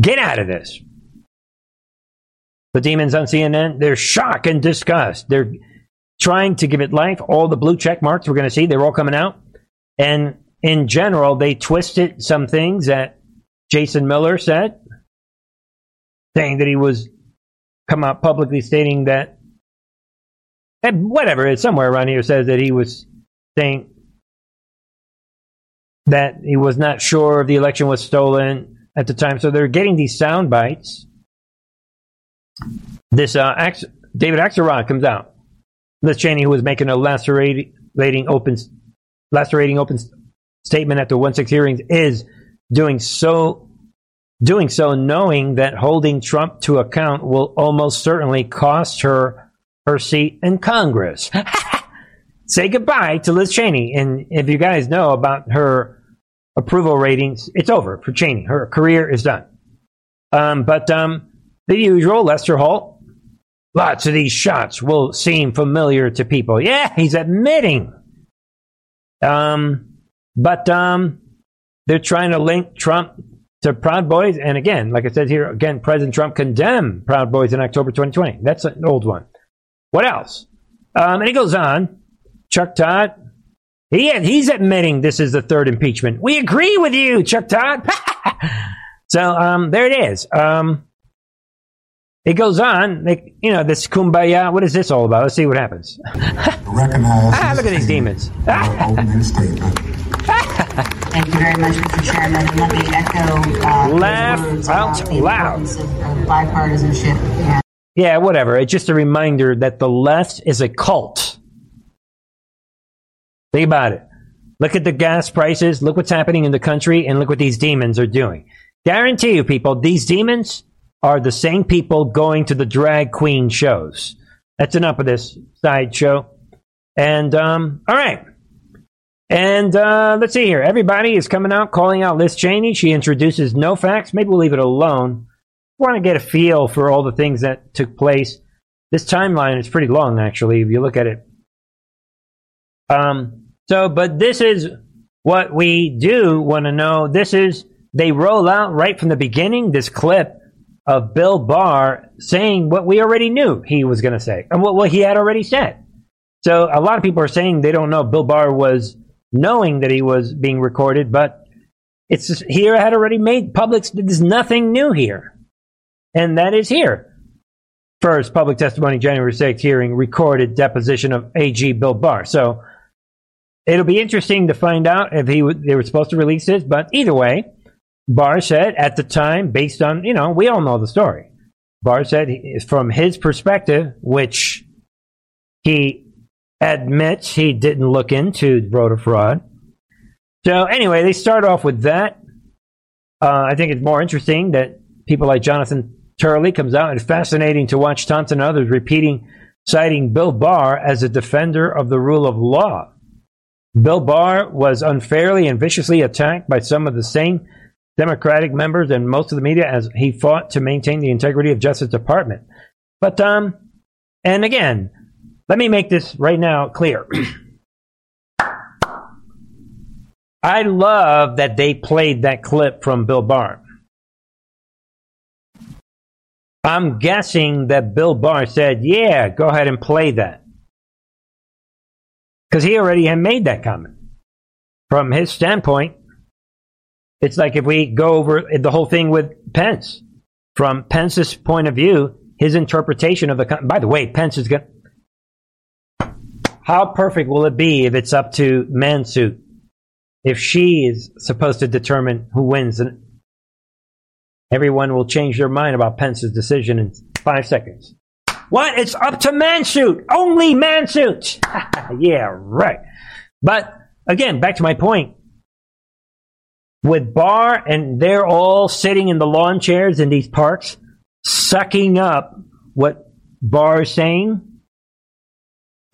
Get out of this. The demons on CNN, they're shock and disgust. They're trying to give it life. All the blue check marks we're going to see, they're all coming out. And in general, they twisted some things that Jason Miller said, saying that he was come out publicly stating that, and whatever, it's somewhere around here says that he was saying that he was not sure if the election was stolen at the time. So they're getting these sound bites. This uh, Ax- David Axelrod comes out. Liz Cheney, who was making a lacerating open, lacerating open statement at the one six hearings, is doing so, doing so, knowing that holding Trump to account will almost certainly cost her her seat in Congress. (laughs) Say goodbye to Liz Cheney, and if you guys know about her approval ratings, it's over for Cheney. Her career is done. Um, but um, the usual, Lester Holt. Lots of these shots will seem familiar to people. Yeah, he's admitting. Um, but um, they're trying to link Trump to Proud Boys. And again, like I said here, again, President Trump condemned Proud Boys in October 2020. That's an old one. What else? Um, and he goes on. Chuck Todd, he, he's admitting this is the third impeachment. We agree with you, Chuck Todd. (laughs) so um, there it is. Um, it goes on, like, you know, this kumbaya. What is this all about? Let's see what happens. (laughs) Recognize. ah, look at these demons. (laughs) Thank you very much, Mr. Chairman. And let me echo uh, Laugh out about the loud. of, of bipartisanship. And Yeah, whatever. It's just a reminder that the left is a cult. Think about it. Look at the gas prices. Look what's happening in the country, and look what these demons are doing. Guarantee you, people, these demons are the same people going to the drag queen shows. That's enough of this sideshow. And um, all right. And uh, let's see here. Everybody is coming out calling out Liz Cheney. She introduces no facts. Maybe we'll leave it alone. Want to get a feel for all the things that took place. This timeline is pretty long, actually, if you look at it. Um, so, but this is what we do want to know. This is, they roll out right from the beginning this clip of Bill Barr saying what we already knew he was going to say and what, what he had already said. So a lot of people are saying they don't know Bill Barr was knowing that he was being recorded, but it's just, here I had already made public. There's nothing new here, and that is here. First public testimony, January 6th hearing, recorded deposition of AG Bill Barr. So it'll be interesting to find out if he w- they were supposed to release this. But either way, Barr said at the time, based on you know, we all know the story. Barr said he- from his perspective, which he admits he didn't look into voter fraud. So anyway, they start off with that. Uh, I think it's more interesting that people like Jonathan Turley comes out. It's fascinating to watch Thompson and others repeating, citing Bill Barr as a defender of the rule of law. Bill Barr was unfairly and viciously attacked by some of the same Democratic members and most of the media as he fought to maintain the integrity of Justice Department. But um, and again, let me make this right now clear. (clears throat) I love that they played that clip from Bill Barr. I'm guessing that Bill Barr said, yeah, go ahead and play that. Because he already had made that comment. From his standpoint, it's like if we go over the whole thing with Pence. From Pence's point of view, his interpretation of the. By the way, Pence is going How perfect will it be if it's up to Mansuit? If she is supposed to determine who wins, and everyone will change their mind about Pence's decision in five seconds. What? It's up to Mansuit. Only Mansuit. (laughs) yeah, right. But again, back to my point. With Barr and they're all sitting in the lawn chairs in these parks, sucking up what Barr is saying.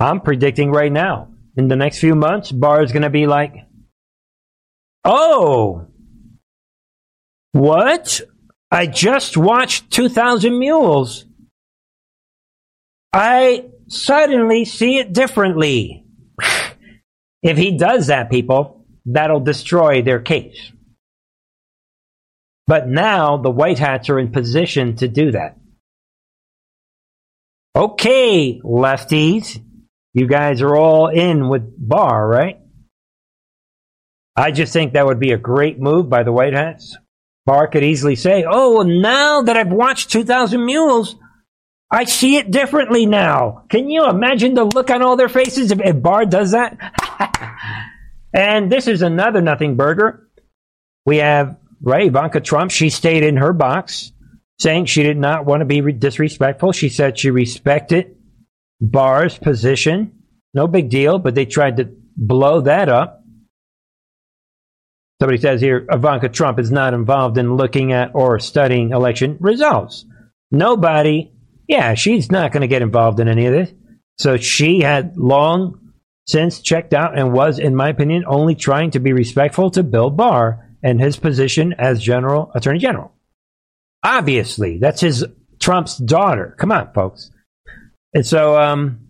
I'm predicting right now, in the next few months, Barr is going to be like, oh, what? I just watched 2,000 Mules. I suddenly see it differently. if he does that, people, that'll destroy their case. But now the White Hats are in position to do that. Okay, lefties, you guys are all in with Barr, right? I just think that would be a great move by the White Hats. Barr could easily say, Oh, well, now that I've watched 2,000 Mules, I see it differently now. Can you imagine the look on all their faces if, if Barr does that? (laughs) and this is another nothing burger. We have, right, Ivanka Trump. She stayed in her box saying she did not want to be re- disrespectful. She said she respected Barr's position. No big deal, but they tried to blow that up. Somebody says here Ivanka Trump is not involved in looking at or studying election results. Nobody, yeah, she's not going to get involved in any of this. So she had long since checked out and was, in my opinion, only trying to be respectful to Bill Barr and his position as General Attorney General. Obviously, that's his Trump's daughter. Come on, folks. And so, um,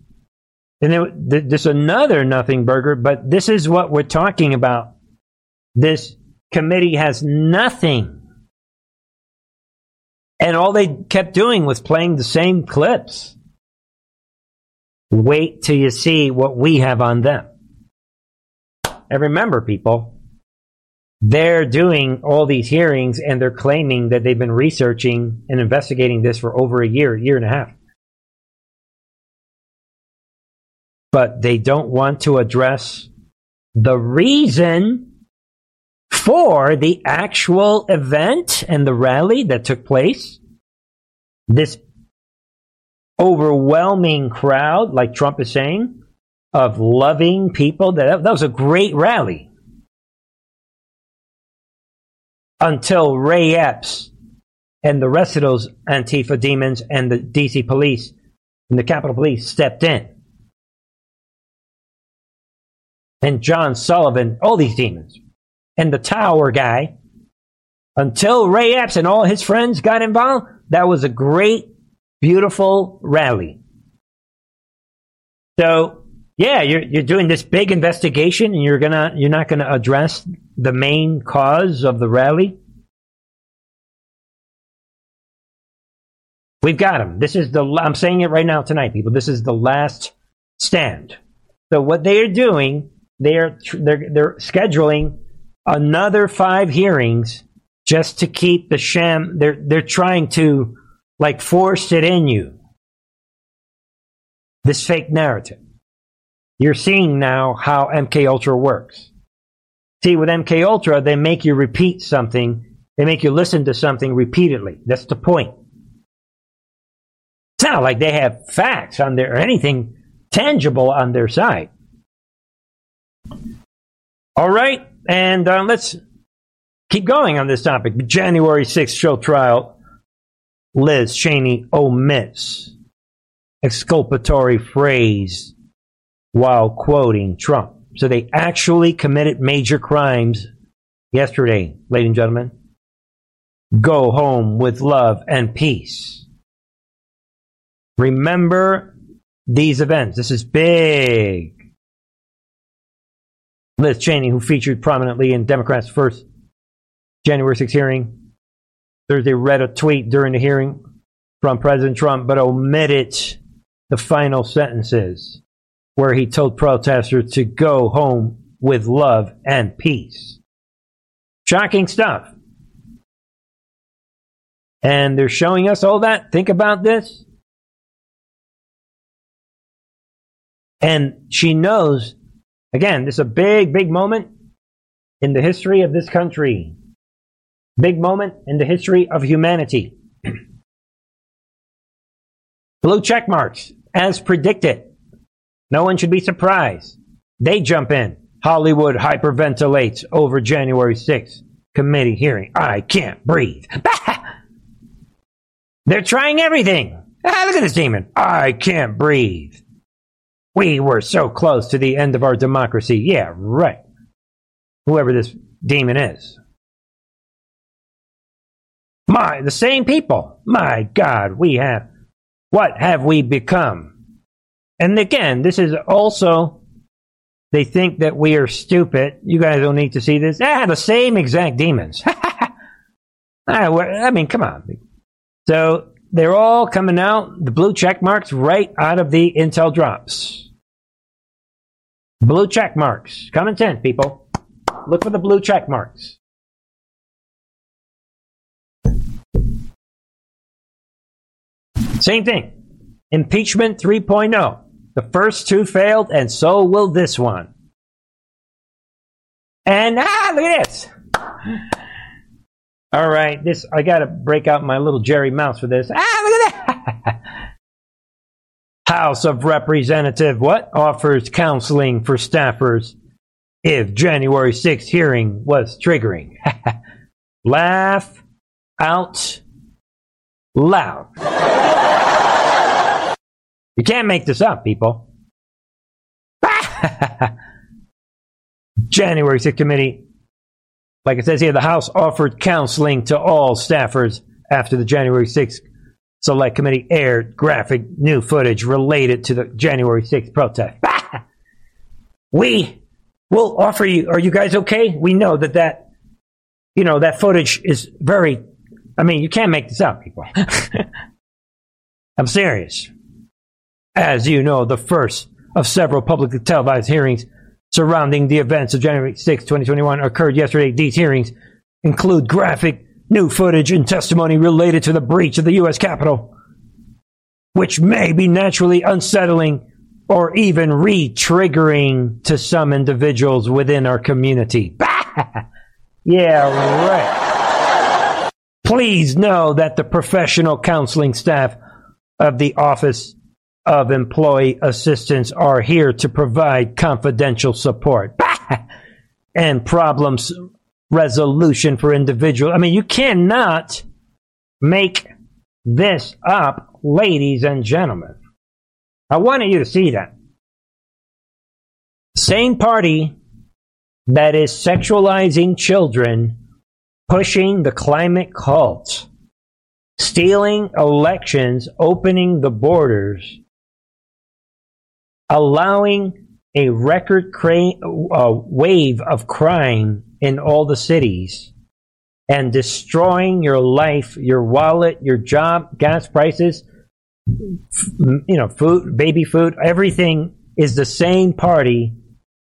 and then th- there's another nothing burger, but this is what we're talking about. This committee has nothing. And all they kept doing was playing the same clips. Wait till you see what we have on them. And remember, people, they're doing all these hearings and they're claiming that they've been researching and investigating this for over a year, year and a half. But they don't want to address the reason before the actual event and the rally that took place, this overwhelming crowd, like Trump is saying, of loving people, that, that was a great rally. Until Ray Epps and the rest of those Antifa demons and the DC police and the Capitol Police stepped in. And John Sullivan, all these demons, and the Tower guy, until Ray Epps and all his friends got involved, that was a great, beautiful rally. So, yeah, you're you're doing this big investigation, and you're gonna you're not gonna address the main cause of the rally. We've got him. This is the. I'm saying it right now tonight, people. This is the last stand. So what they are doing, they are they're they're scheduling another five hearings just to keep the sham. They're they're trying to like force it in you. This fake narrative. You're seeing now how MK Ultra works. See, with MK Ultra, they make you repeat something. They make you listen to something repeatedly. That's the point. It's not like they have facts on their or anything tangible on their side. All right, and uh, let's keep going on this topic. January 6th show trial. Liz Cheney omits exculpatory phrase while quoting Trump. So they actually committed major crimes yesterday, ladies and gentlemen. Go home with love and peace. Remember these events. This is big. Liz Cheney, who featured prominently in Democrats' first January 6 hearing, Thursday read a tweet during the hearing from President Trump, but omitted the final sentences where he told protesters to go home with love and peace. Shocking stuff. And they're showing us all that. Think about this. And she knows, again, this is a big, big moment in the history of this country. Big moment in the history of humanity. (clears throat) Blue check marks, as predicted. No one should be surprised. They jump in. Hollywood hyperventilates over January 6th committee hearing. I can't breathe. (laughs) They're trying everything. Ah, look at this demon. I can't breathe. We were so close to the end of our democracy. Yeah, right. Whoever this demon is. My, the same people. My God, we have. What have we become? And again, this is also, they think that we are stupid. You guys don't need to see this. Ah, the same exact demons. (laughs) I mean, come on. So they're all coming out, the blue check marks, right out of the Intel drops. Blue check marks. Common sense, people. Look for the blue check marks. Same thing. Impeachment 3.0. The first two failed, and so will this one. And ah, look at this. All right, this I got to break out my little Jerry Mouse for this. Ah, look at that. (laughs) House of Representative what offers counseling for staffers if January 6th hearing was triggering. (laughs) Laugh out loud. you can't make this up, people. (laughs) January 6th committee, like it says here, the House offered counseling to all staffers after the January 6th Select Committee aired graphic new footage related to the January 6th protest. (laughs) we will offer you, are you guys okay? We know that that, you know, that footage is very, I mean, you can't make this up, people. (laughs) I'm serious. As you know, the first of several publicly televised hearings surrounding the events of January 6, 2021 occurred yesterday. These hearings include graphic new footage and testimony related to the breach of the U.S. Capitol, which may be naturally unsettling or even re triggering to some individuals within our community. (laughs) Yeah, right. Please know that the professional counseling staff of the Office of Employee Assistance are here to provide confidential support and problems resolution for individual. I mean, you cannot make this up, ladies and gentlemen. I wanted you to see that. Same party that is sexualizing children, pushing the climate cult, stealing elections, opening the borders, allowing a record cra- uh, wave of crime in all the cities and destroying your life, your wallet, your job, gas prices, you know, food, baby food, everything is the same party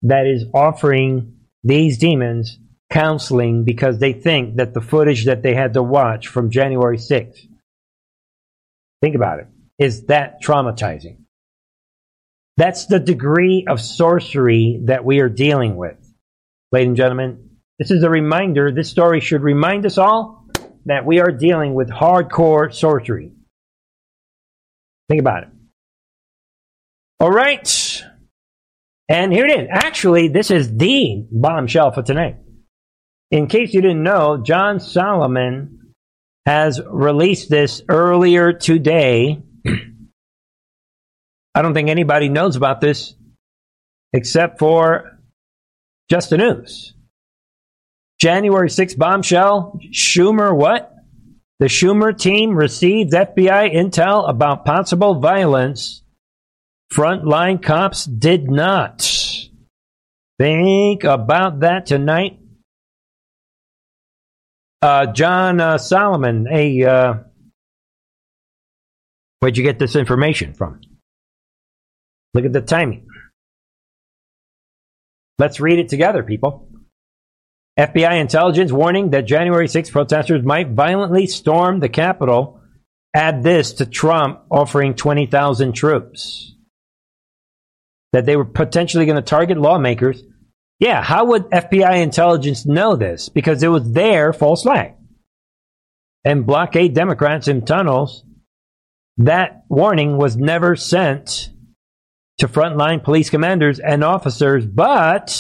that is offering these demons counseling because they think that the footage that they had to watch from January 6th, think about it, is that traumatizing. That's the degree of sorcery that we are dealing with. Ladies and gentlemen, this is a reminder, this story should remind us all that we are dealing with hardcore sorcery. Think about it. All right. And here it is. Actually, this is the bombshell for tonight. In case you didn't know, John Solomon has released this earlier today. (clears throat) I don't think anybody knows about this except for just the news. January 6th bombshell. Schumer, what? The Schumer team received FBI intel about possible violence. Frontline cops did not. Think about that tonight. Uh, John uh, Solomon, a uh, where'd you get this information from? Look at the timing. Let's read it together, people. FBI intelligence warning that January 6 protesters might violently storm the Capitol. Add this to Trump offering 20,000 troops. That they were potentially going to target lawmakers. Yeah, how would FBI intelligence know this? Because it was their false flag. And blockade Democrats in tunnels. That warning was never sent to frontline police commanders and officers, but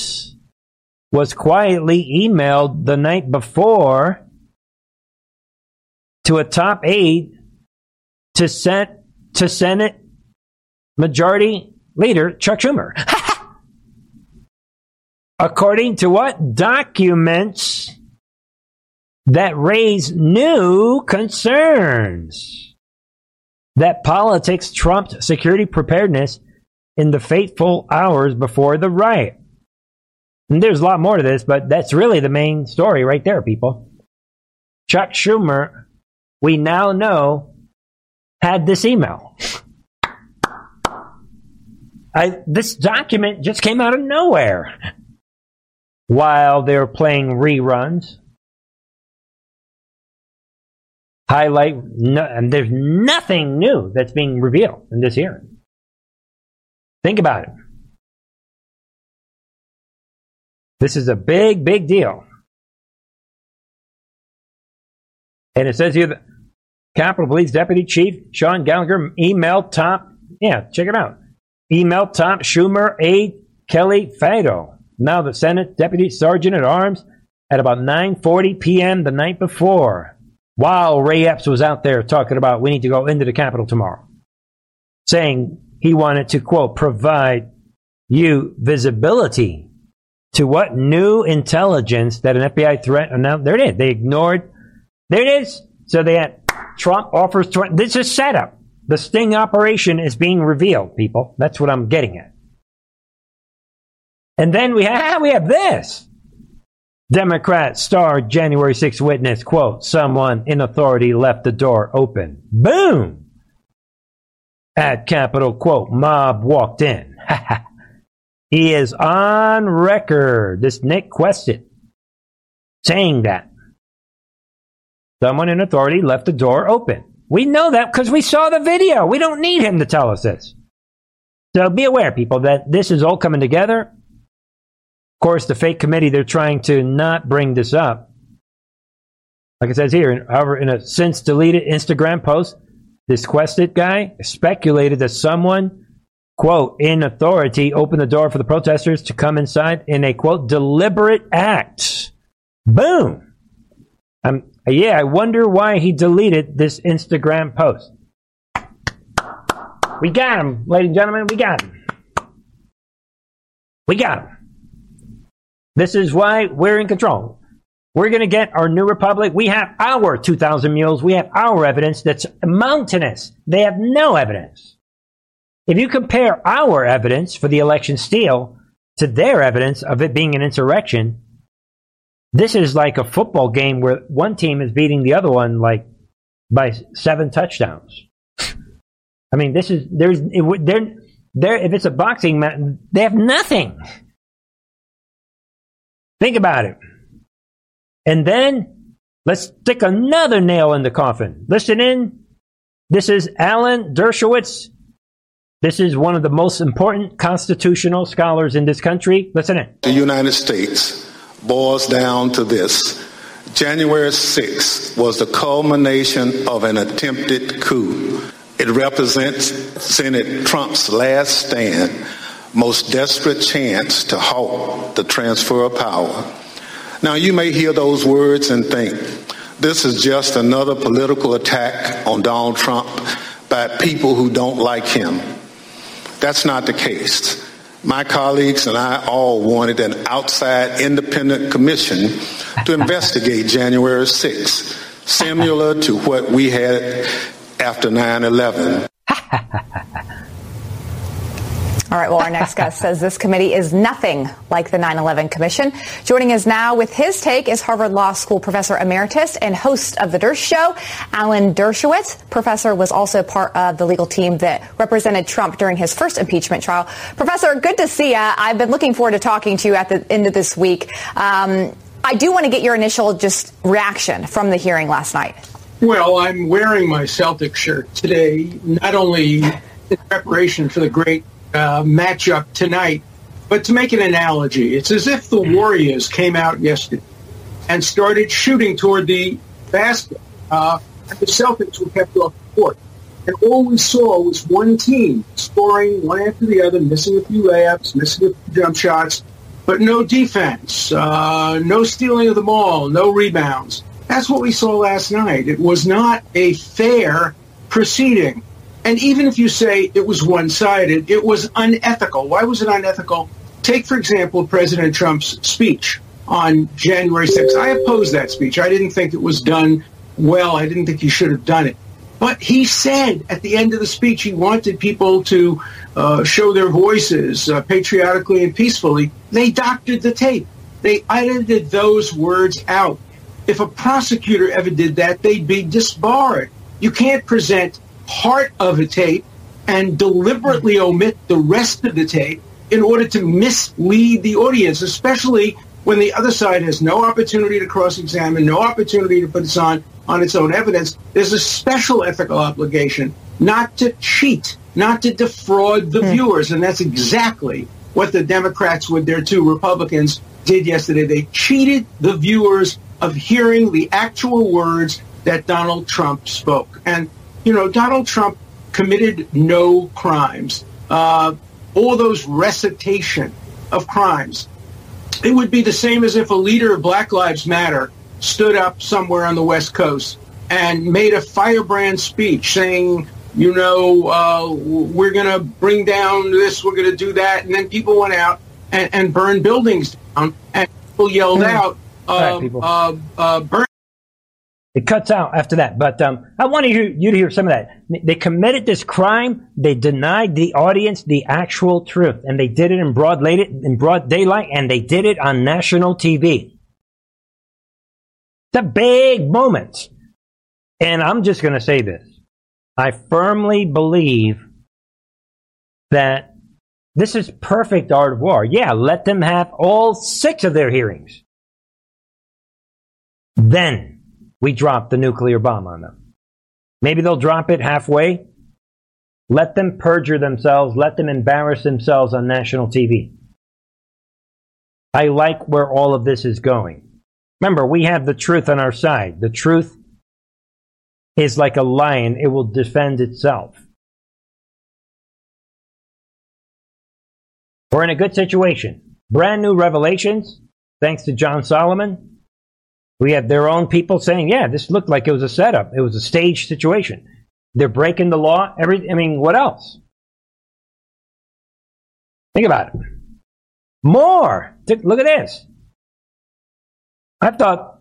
was quietly emailed the night before to a top aide to, set, to Senate Majority Leader Chuck Schumer. (laughs) According to what? Documents that raise new concerns that politics trumped security preparedness in the fateful hours before the riot. And there's a lot more to this, but that's really the main story right there, people. Chuck Schumer, we now know, had this email. I, this document just came out of nowhere while they were playing reruns. Highlight, no, and there's nothing new that's being revealed in this hearing. Think about it. This is a big, big deal. And it says here that Capitol Police Deputy Chief Sean Gallagher emailed top, yeah, check it out. Emailed top Schumer A. Kelly Fado, now the Senate Deputy Sergeant at Arms, at about 9.40 p.m. the night before, while Ray Epps was out there talking about we need to go into the Capitol tomorrow, saying he wanted to, quote, provide you visibility to what new intelligence that an FBI threat announced. There it is. They ignored. There it is. So they had Trump offers. To, this is setup. The sting operation is being revealed, people. That's what I'm getting at. And then we have we have this. Democrat star January 6th witness quote someone in authority left the door open. Boom. At Capitol quote mob walked in. (laughs) He is on record, this Nick Quested, saying that someone in authority left the door open. We know that because we saw the video. We don't need him to tell us this. So be aware, people, that this is all coming together. Of course, the fake committee, they're trying to not bring this up Like it says here, however, in a since deleted Instagram post, this Quested guy speculated that someone, quote, in authority opened the door for the protesters to come inside in a, quote, deliberate act. Boom. Um, yeah, I wonder why he deleted this Instagram post. We got him, ladies and gentlemen. We got him. We got him. This is why we're in control. We're going to get our new republic. We have our 2,000 mules. We have our evidence that's mountainous. They have no evidence. If you compare our evidence for the election steal to their evidence of it being an insurrection, this is like a football game where one team is beating the other one like by seven touchdowns. I mean, this is there's it, they're, they're, if it's a boxing match, they have nothing. Think about it. And then let's stick another nail in the coffin. Listen in. This is Alan Dershowitz. This is one of the most important constitutional scholars in this country. Listen in. The United States boils down to this. January 6th was the culmination of an attempted coup. It represents Senate Trump's last stand, most desperate chance to halt the transfer of power. Now, you may hear those words and think, this is just another political attack on Donald Trump by people who don't like him. That's not the case. My colleagues and I all wanted an outside independent commission to investigate (laughs) January 6th, similar to what we had after 9 11. (laughs) All right, well, our next guest says this committee is nothing like the 9 11 Commission. Joining us now with his take is Harvard Law School professor emeritus and host of The Dershow, Alan Dershowitz. Professor was also part of the legal team that represented Trump during his first impeachment trial. Professor, good to see you. I've been looking forward to talking to you at the end of this week. Um, I do want to get your initial just reaction from the hearing last night. Well, I'm wearing my Celtic shirt today, not only in preparation for the great uh, matchup tonight. But to make an analogy, it's as if the Warriors came out yesterday and started shooting toward the basket, uh, the Celtics were kept off the court. And all we saw was one team scoring one after the other, missing a few layups, missing a few jump shots, but no defense, uh, no stealing of the ball, no rebounds. That's what we saw last night. It was not a fair proceeding. And even if you say it was one sided, it was unethical. Why was it unethical? Take, for example, President Trump's speech on January 6th. I opposed that speech. I didn't think it was done well. I didn't think he should have done it. But he said at the end of the speech he wanted people to uh, show their voices uh, patriotically and peacefully. They doctored the tape. They edited those words out. If a prosecutor ever did that, they'd be disbarred. You can't present part of a tape and deliberately omit the rest of the tape in order to mislead the audience, especially when the other side has no opportunity to cross-examine, no opportunity to put this on on its own evidence. There's a special ethical obligation not to cheat, not to defraud the mm. viewers, and that's exactly what the Democrats with their two Republicans did yesterday. They cheated the viewers of hearing the actual words that Donald Trump spoke. And you know, Donald Trump committed no crimes. Uh, all those recitation of crimes. It would be the same as if a leader of Black Lives Matter stood up somewhere on the West Coast and made a firebrand speech saying, you know, uh, we're going to bring down this, we're going to do that. And then people went out and, and burned buildings down and people yelled mm. out, uh, right, uh, uh, burn it cuts out after that. But um, I want you, you to hear some of that. They committed this crime. They denied the audience the actual truth, and they did it in broad, in broad daylight, and they did it on national TV. It's a big moment. And I'm just going to say this. I firmly believe that this is perfect art of war. Yeah, let them have all six of their hearings. Then we drop the nuclear bomb on them. Maybe they'll drop it halfway. Let them perjure themselves. Let them embarrass themselves on national TV. I like where all of this is going. Remember, we have the truth on our side. The truth is like a lion, it will defend itself. We're in a good situation. Brand new revelations, thanks to John Solomon. We have their own people saying, yeah, this looked like it was a setup. It was a staged situation. They're breaking the law. Every, I mean, what else? Think about it. More. Look at this. I thought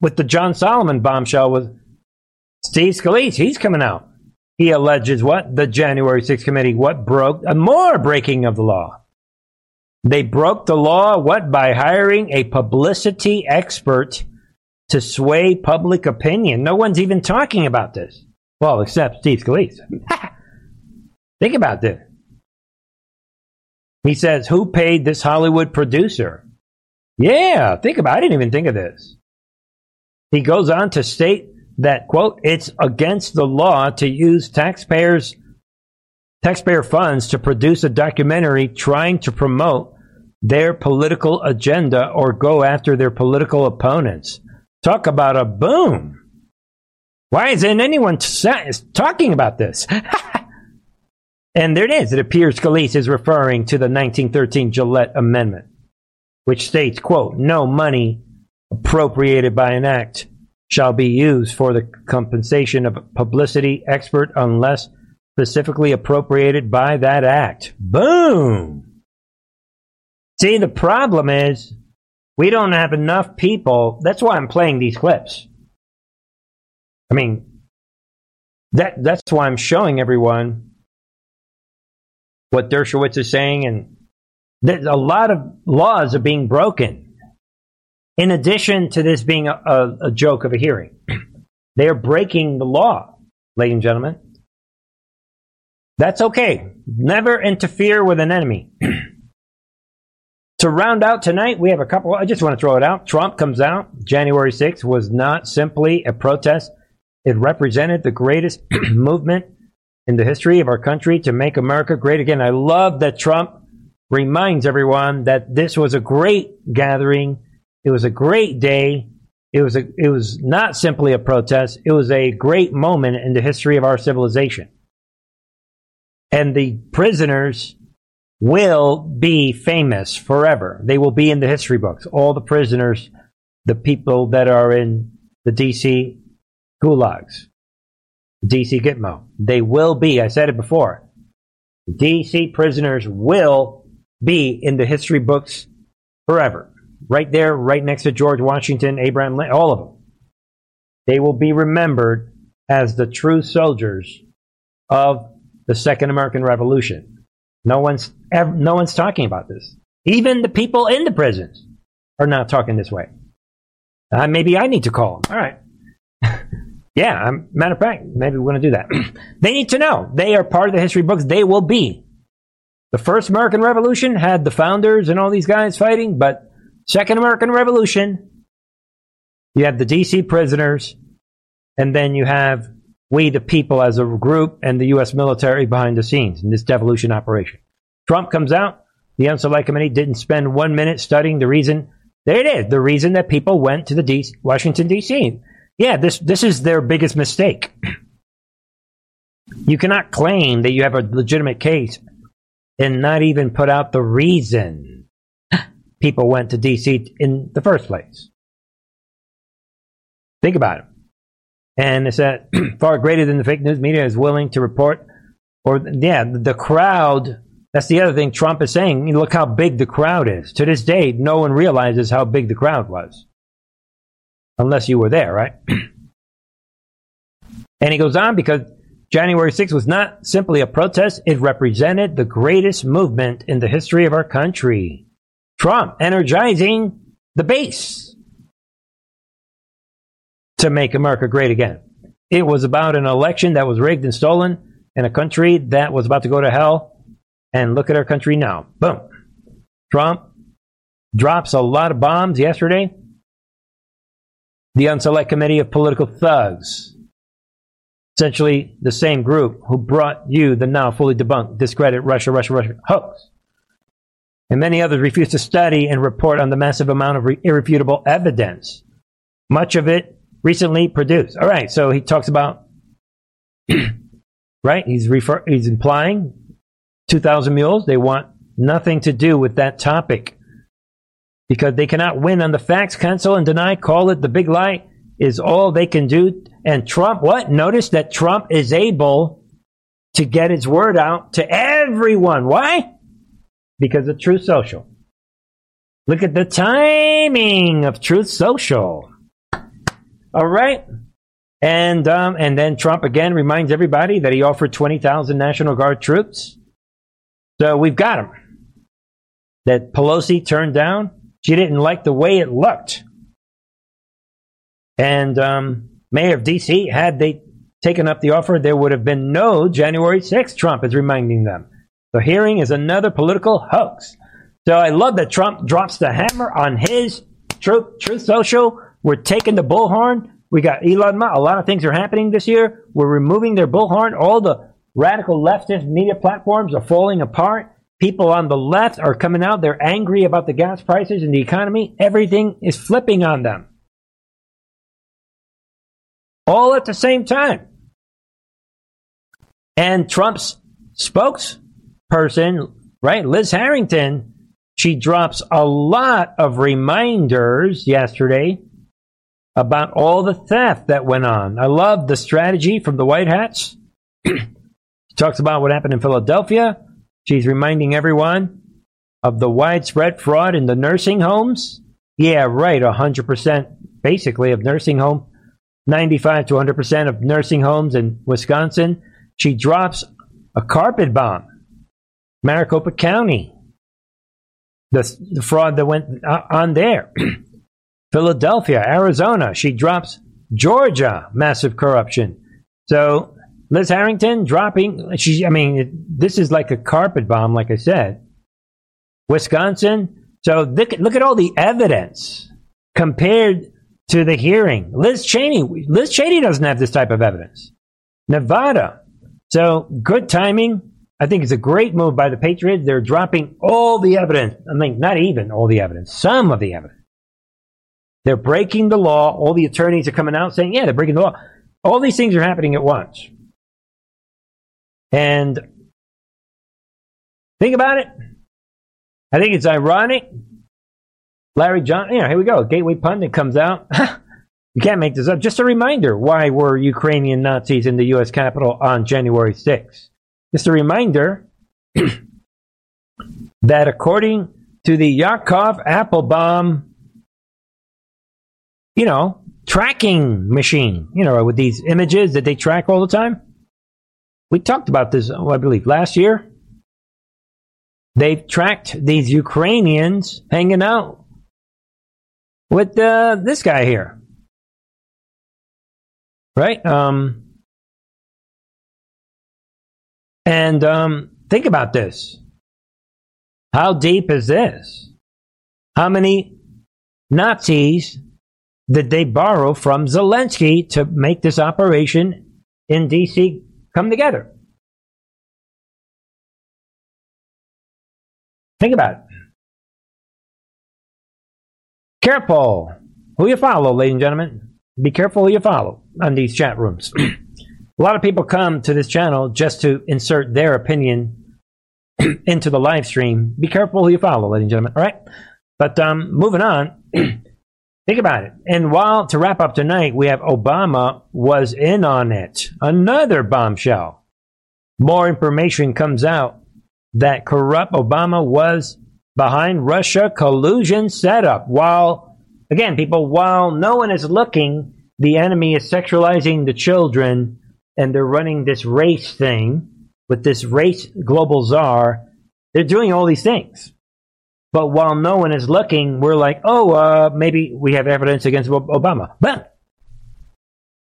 with the John Solomon bombshell was Steve Scalise. He's coming out. He alleges what? The January 6th committee. What broke? A more breaking of the law. They broke the law, what? By hiring a publicity expert to sway public opinion. No one's even talking about this. Well, except Steve Scalise. (laughs) Think about this. He says, Who paid this Hollywood producer? Yeah, think about it. I didn't even think of this. He goes on to state that, quote, it's against the law to use taxpayers taxpayer funds to produce a documentary trying to promote their political agenda or go after their political opponents. Talk about a boom. Why isn't anyone t- talking about this? (laughs) and there it is. It appears Scalise is referring to the 1913 Gillett Amendment, which states, quote, no money appropriated by an act shall be used for the compensation of a publicity expert unless specifically appropriated by that act. Boom! See, the problem is we don't have enough people. That's why I'm playing these clips. I mean, that that's why I'm showing everyone what Dershowitz is saying, and that a lot of laws are being broken. In addition to this being a, a, a joke of a hearing, (clears throat) they are breaking the law, ladies and gentlemen. That's okay. Never interfere with an enemy. (clears throat) to round out tonight, we have a couple. I just want to throw it out. Trump comes out. January 6th was not simply a protest, it represented the greatest (clears throat) movement in the history of our country to make America great again. I love that Trump reminds everyone that this was a great gathering it was a great day. It was a, it was not simply a protest. It was a great moment in the history of our civilization. And the prisoners will be famous forever. They will be in the history books. All the prisoners, the people that are in the DC gulags, DC Gitmo, they will be, I said it before, DC prisoners will be in the history books forever right there, right next to George Washington, Abraham Lincoln, all of them. They will be remembered as the true soldiers of the Second American Revolution. No one's ever, no one's talking about this. Even the people in the prisons are not talking this way. Uh, maybe I need to call them. All right. (laughs) yeah, I'm, matter of fact, maybe we're going to do that. (clears throat) they need to know. They are part of the history books. They will be. The first American Revolution had the founders and all these guys fighting, but Second American Revolution, you have the DC prisoners, and then you have we, the people, as a group, and the U.S. military behind the scenes in this devolution operation. Trump comes out. The Unselect Committee didn't spend one minute studying the reason. There it is. The reason that people went to the DC, Washington D.C. Yeah, this this is their biggest mistake. You cannot claim that you have a legitimate case and not even put out the reason people went to DC in the first place. Think about it. And it's that (clears throat) far greater than the fake news media is willing to report. Or, yeah, the crowd. That's the other thing Trump is saying. Look how big the crowd is. To this day, no one realizes how big the crowd was. Unless you were there, right? (clears throat) and he goes on because January 6th was not simply a protest, it represented the greatest movement in the history of our country. Trump energizing the base to make America great again. It was about an election that was rigged and stolen in a country that was about to go to hell. And look at our country now. Boom. Trump drops a lot of bombs yesterday. The Unselect Committee of Political Thugs, essentially the same group who brought you the now fully debunked discredit Russia, Russia, Russia hoax and many others refuse to study and report on the massive amount of re- irrefutable evidence, much of it recently produced. All right, so he talks about, (clears throat) right? He's refer- he's implying 2,000 mules. They want nothing to do with that topic because they cannot win on the facts, cancel and deny, call it the big lie is all they can do. And Trump, what? Notice that Trump is able to get his word out to everyone. Why? Because of Truth Social. Look at the timing of Truth Social. All right. And um, and then Trump again reminds everybody that he offered 20,000 National Guard troops. So we've got him. That Pelosi turned down. She didn't like the way it looked. And um, Mayor of D.C., had they taken up the offer, there would have been no January 6th, Trump is reminding them. The hearing is another political hoax. So I love that Trump drops the hammer on his Truth, Truth Social. We're taking the bullhorn. We got Elon Musk. A lot of things are happening this year. We're removing their bullhorn. All the radical leftist media platforms are falling apart. People on the left are coming out. They're angry about the gas prices and the economy. Everything is flipping on them. All at the same time. And Trump's spokesperson, right, Liz Harrington, she drops a lot of reminders yesterday about all the theft that went on. I love the strategy from the White Hats. (clears throat) she talks about what happened in Philadelphia. She's reminding everyone of the widespread fraud in the nursing homes. Yeah, right, 100% basically of nursing home, 95 to 100% of nursing homes in Wisconsin. She drops a carpet bomb. Maricopa County, the, the fraud that went uh, on there. (clears throat) Philadelphia, Arizona. She drops Georgia, massive corruption. So Liz Harrington dropping. She, I mean, this is like a carpet bomb, like I said. Wisconsin. So look, look at all the evidence compared to the hearing. Liz Cheney. Liz Cheney doesn't have this type of evidence. Nevada. So good timing. I think it's a great move by the Patriots. They're dropping all the evidence. I mean, not even all the evidence, some of the evidence. They're breaking the law. All the attorneys are coming out saying, yeah, they're breaking the law. All these things are happening at once. And think about it. I think it's ironic. Larry John, yeah, here we go. Gateway pundit comes out. (laughs) you can't make this up. Just a reminder why were Ukrainian Nazis in the U.S. Capitol on January 6th? Just a reminder (clears throat) that according to the Yakov Appelbaum you know, tracking machine, you know, with these images that they track all the time. We talked about this, I believe, last year. They've tracked these Ukrainians hanging out with uh, this guy here. Right? Um, and um, think about this. How deep is this? How many Nazis did they borrow from Zelensky to make this operation in D.C. come together? Think about it. Careful who you follow, ladies and gentlemen. Be careful who you follow on these chat rooms. (clears throat) A lot of people come to this channel just to insert their opinion (clears throat) into the live stream. Be careful who you follow, ladies and gentlemen. All right? But um, moving on. (clears throat) Think about it. And while to wrap up tonight, we have Obama was in on it. Another bombshell. More information comes out that corrupt Obama was behind Russia collusion setup. While, again, people, while no one is looking, the enemy is sexualizing the children and they're running this race thing with this race global czar. They're doing all these things. But while no one is looking, we're like, oh, uh, maybe we have evidence against Obama. But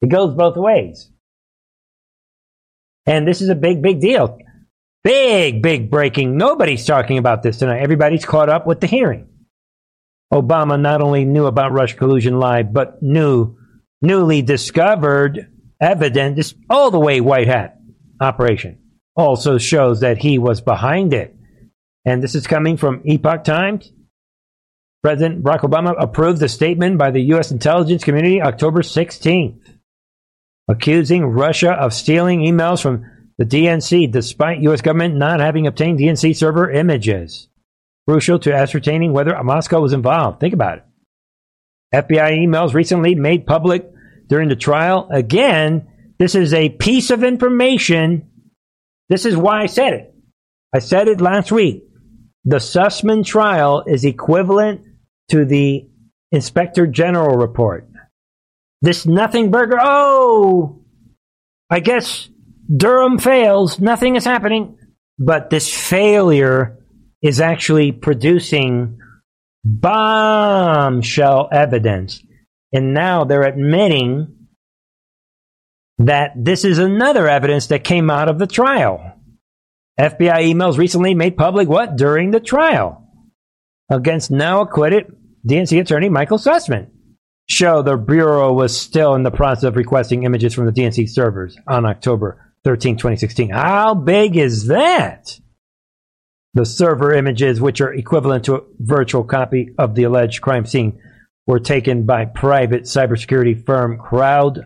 it goes both ways. And this is a big, big deal. Big, big breaking. Nobody's talking about this tonight. Everybody's caught up with the hearing. Obama not only knew about Rush collusion live, but knew newly discovered evidence, all the way white hat operation, also shows that he was behind it. And this is coming from Epoch Times. President Barack Obama approved a statement by the U.S. intelligence community October 16th, accusing Russia of stealing emails from the DNC despite U.S. government not having obtained DNC server images. Crucial to ascertaining whether Moscow was involved. Think about it. FBI emails recently made public during the trial. Again, this is a piece of information. This is why I said it. I said it last week. The Sussmann trial is equivalent to the Inspector General report. This nothing burger. Oh, I guess Durham fails. Nothing is happening. But this failure is actually producing bombshell evidence. And now they're admitting that this is another evidence that came out of the trial. FBI emails recently made public what? During the trial against now acquitted DNC attorney Michael Sussmann show the Bureau was still in the process of requesting images from the DNC servers on October 13, 2016. How big is that? The server images, which are equivalent to a virtual copy of the alleged crime scene, were taken by private cybersecurity firm CrowdStrike.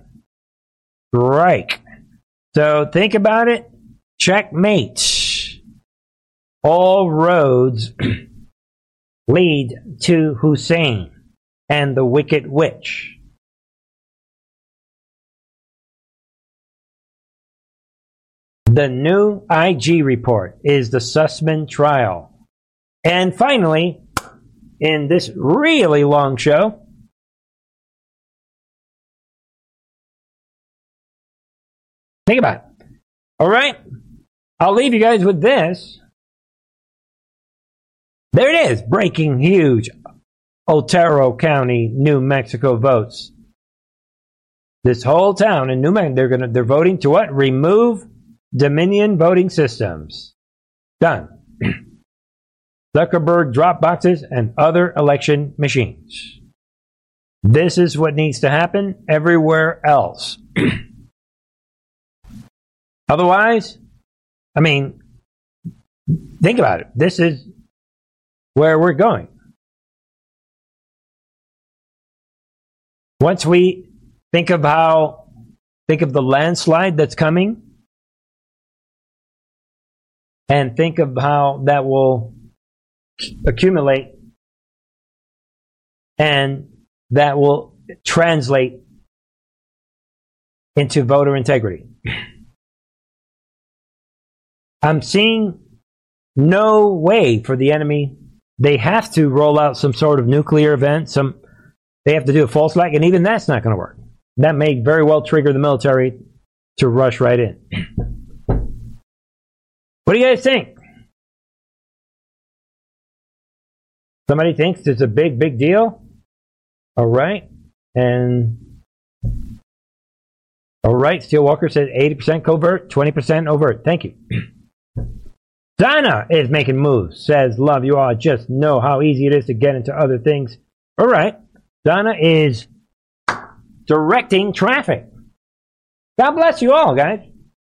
So think about it. Checkmate. All roads (clears throat) lead to Hussein and the Wicked Witch. The new IG report is the Sussmann trial. And finally, in this really long show, think about it. All right? I'll leave you guys with this. There it is, breaking huge. Otero County, New Mexico votes. This whole town in New Mexico, they're gonna they're voting to what? Remove Dominion voting systems. Done. (clears throat) Zuckerberg drop boxes and other election machines. This is what needs to happen everywhere else. (clears throat) Otherwise, I mean, think about it. This is where we're going. Once we think of how, think of the landslide that's coming, and think of how that will accumulate and that will translate into voter integrity. I'm seeing no way for the enemy they have to roll out some sort of nuclear event. Some they have to do a false flag, and even that's not going to work. That may very well trigger the military to rush right in. what do you guys think? Somebody thinks it's a big, big deal. All right, and all right. Steel Walker says eighty percent covert, twenty percent overt. Thank you. (clears throat) Donna is making moves. Says, love you all. Just know how easy it is to get into other things. All right. Donna is directing traffic. God bless you all, guys.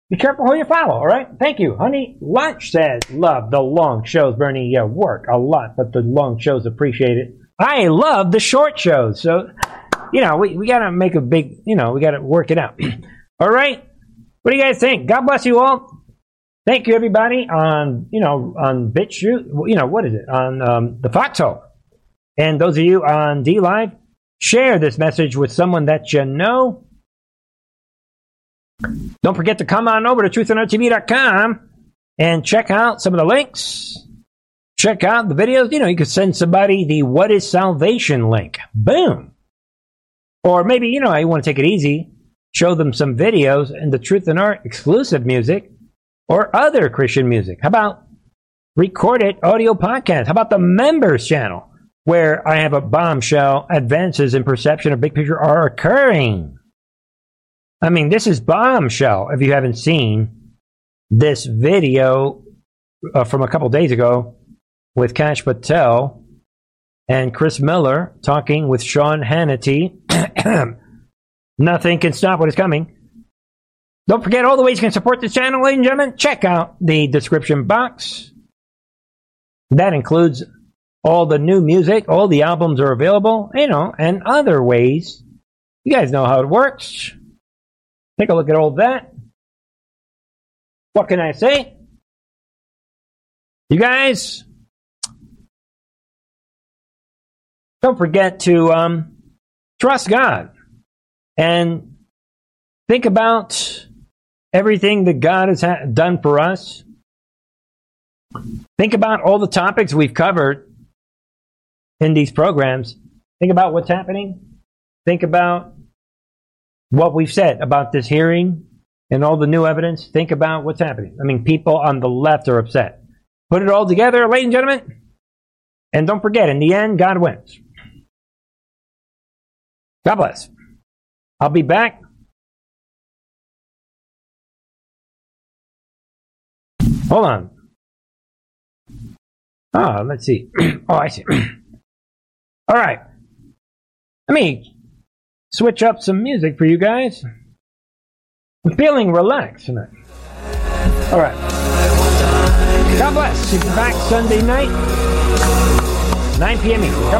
Be careful who you follow, all right? Thank you. Honey Lunch says, love the long shows. Bernie, yeah, work a lot, but the long shows appreciate it. I love the short shows. So, you know, we, we got to make a big, you know, we got to work it out. (clears throat) all right? What do you guys think? God bless you all. Thank you, everybody, on you know on BitChute. You know what is it on um, the Foxhole, and those of you on DLive, share this message with someone that you know. Don't forget to come on over to truthandarttv.com and check out some of the links. Check out the videos. You know, you could send somebody the What is Salvation link. Boom. Or maybe, you know, you want to take it easy. Show them some videos and the Truth and Art exclusive music or other Christian music? How about recorded audio podcast? How about the members channel where I have a bombshell advances in perception of big picture are occurring? I mean, this is bombshell if you haven't seen this video uh, from a couple days ago with Kash Patel and Chris Miller talking with Sean Hannity. (clears throat) Nothing can stop what is coming. Don't forget all the ways you can support this channel, ladies and gentlemen. Check out the description box. That includes all the new music, all the albums are available, you know, and other ways. You guys know how it works. Take a look at all that. What can I say? You guys, don't forget to um, trust God and think about everything that God has ha- done for us. Think about all the topics we've covered in these programs. Think about what's happening. Think about what we've said about this hearing and all the new evidence. Think about what's happening. I mean, people on the left are upset. Put it all together, ladies and gentlemen. And don't forget, in the end, God wins. God bless. I'll be back. Hold on. Ah, let's see. (clears throat) oh, I see. (clears throat) All right. Let me switch up some music for you guys. I'm feeling relaxed tonight. All right. God bless. You back Sunday night, 9 p.m. Eastern.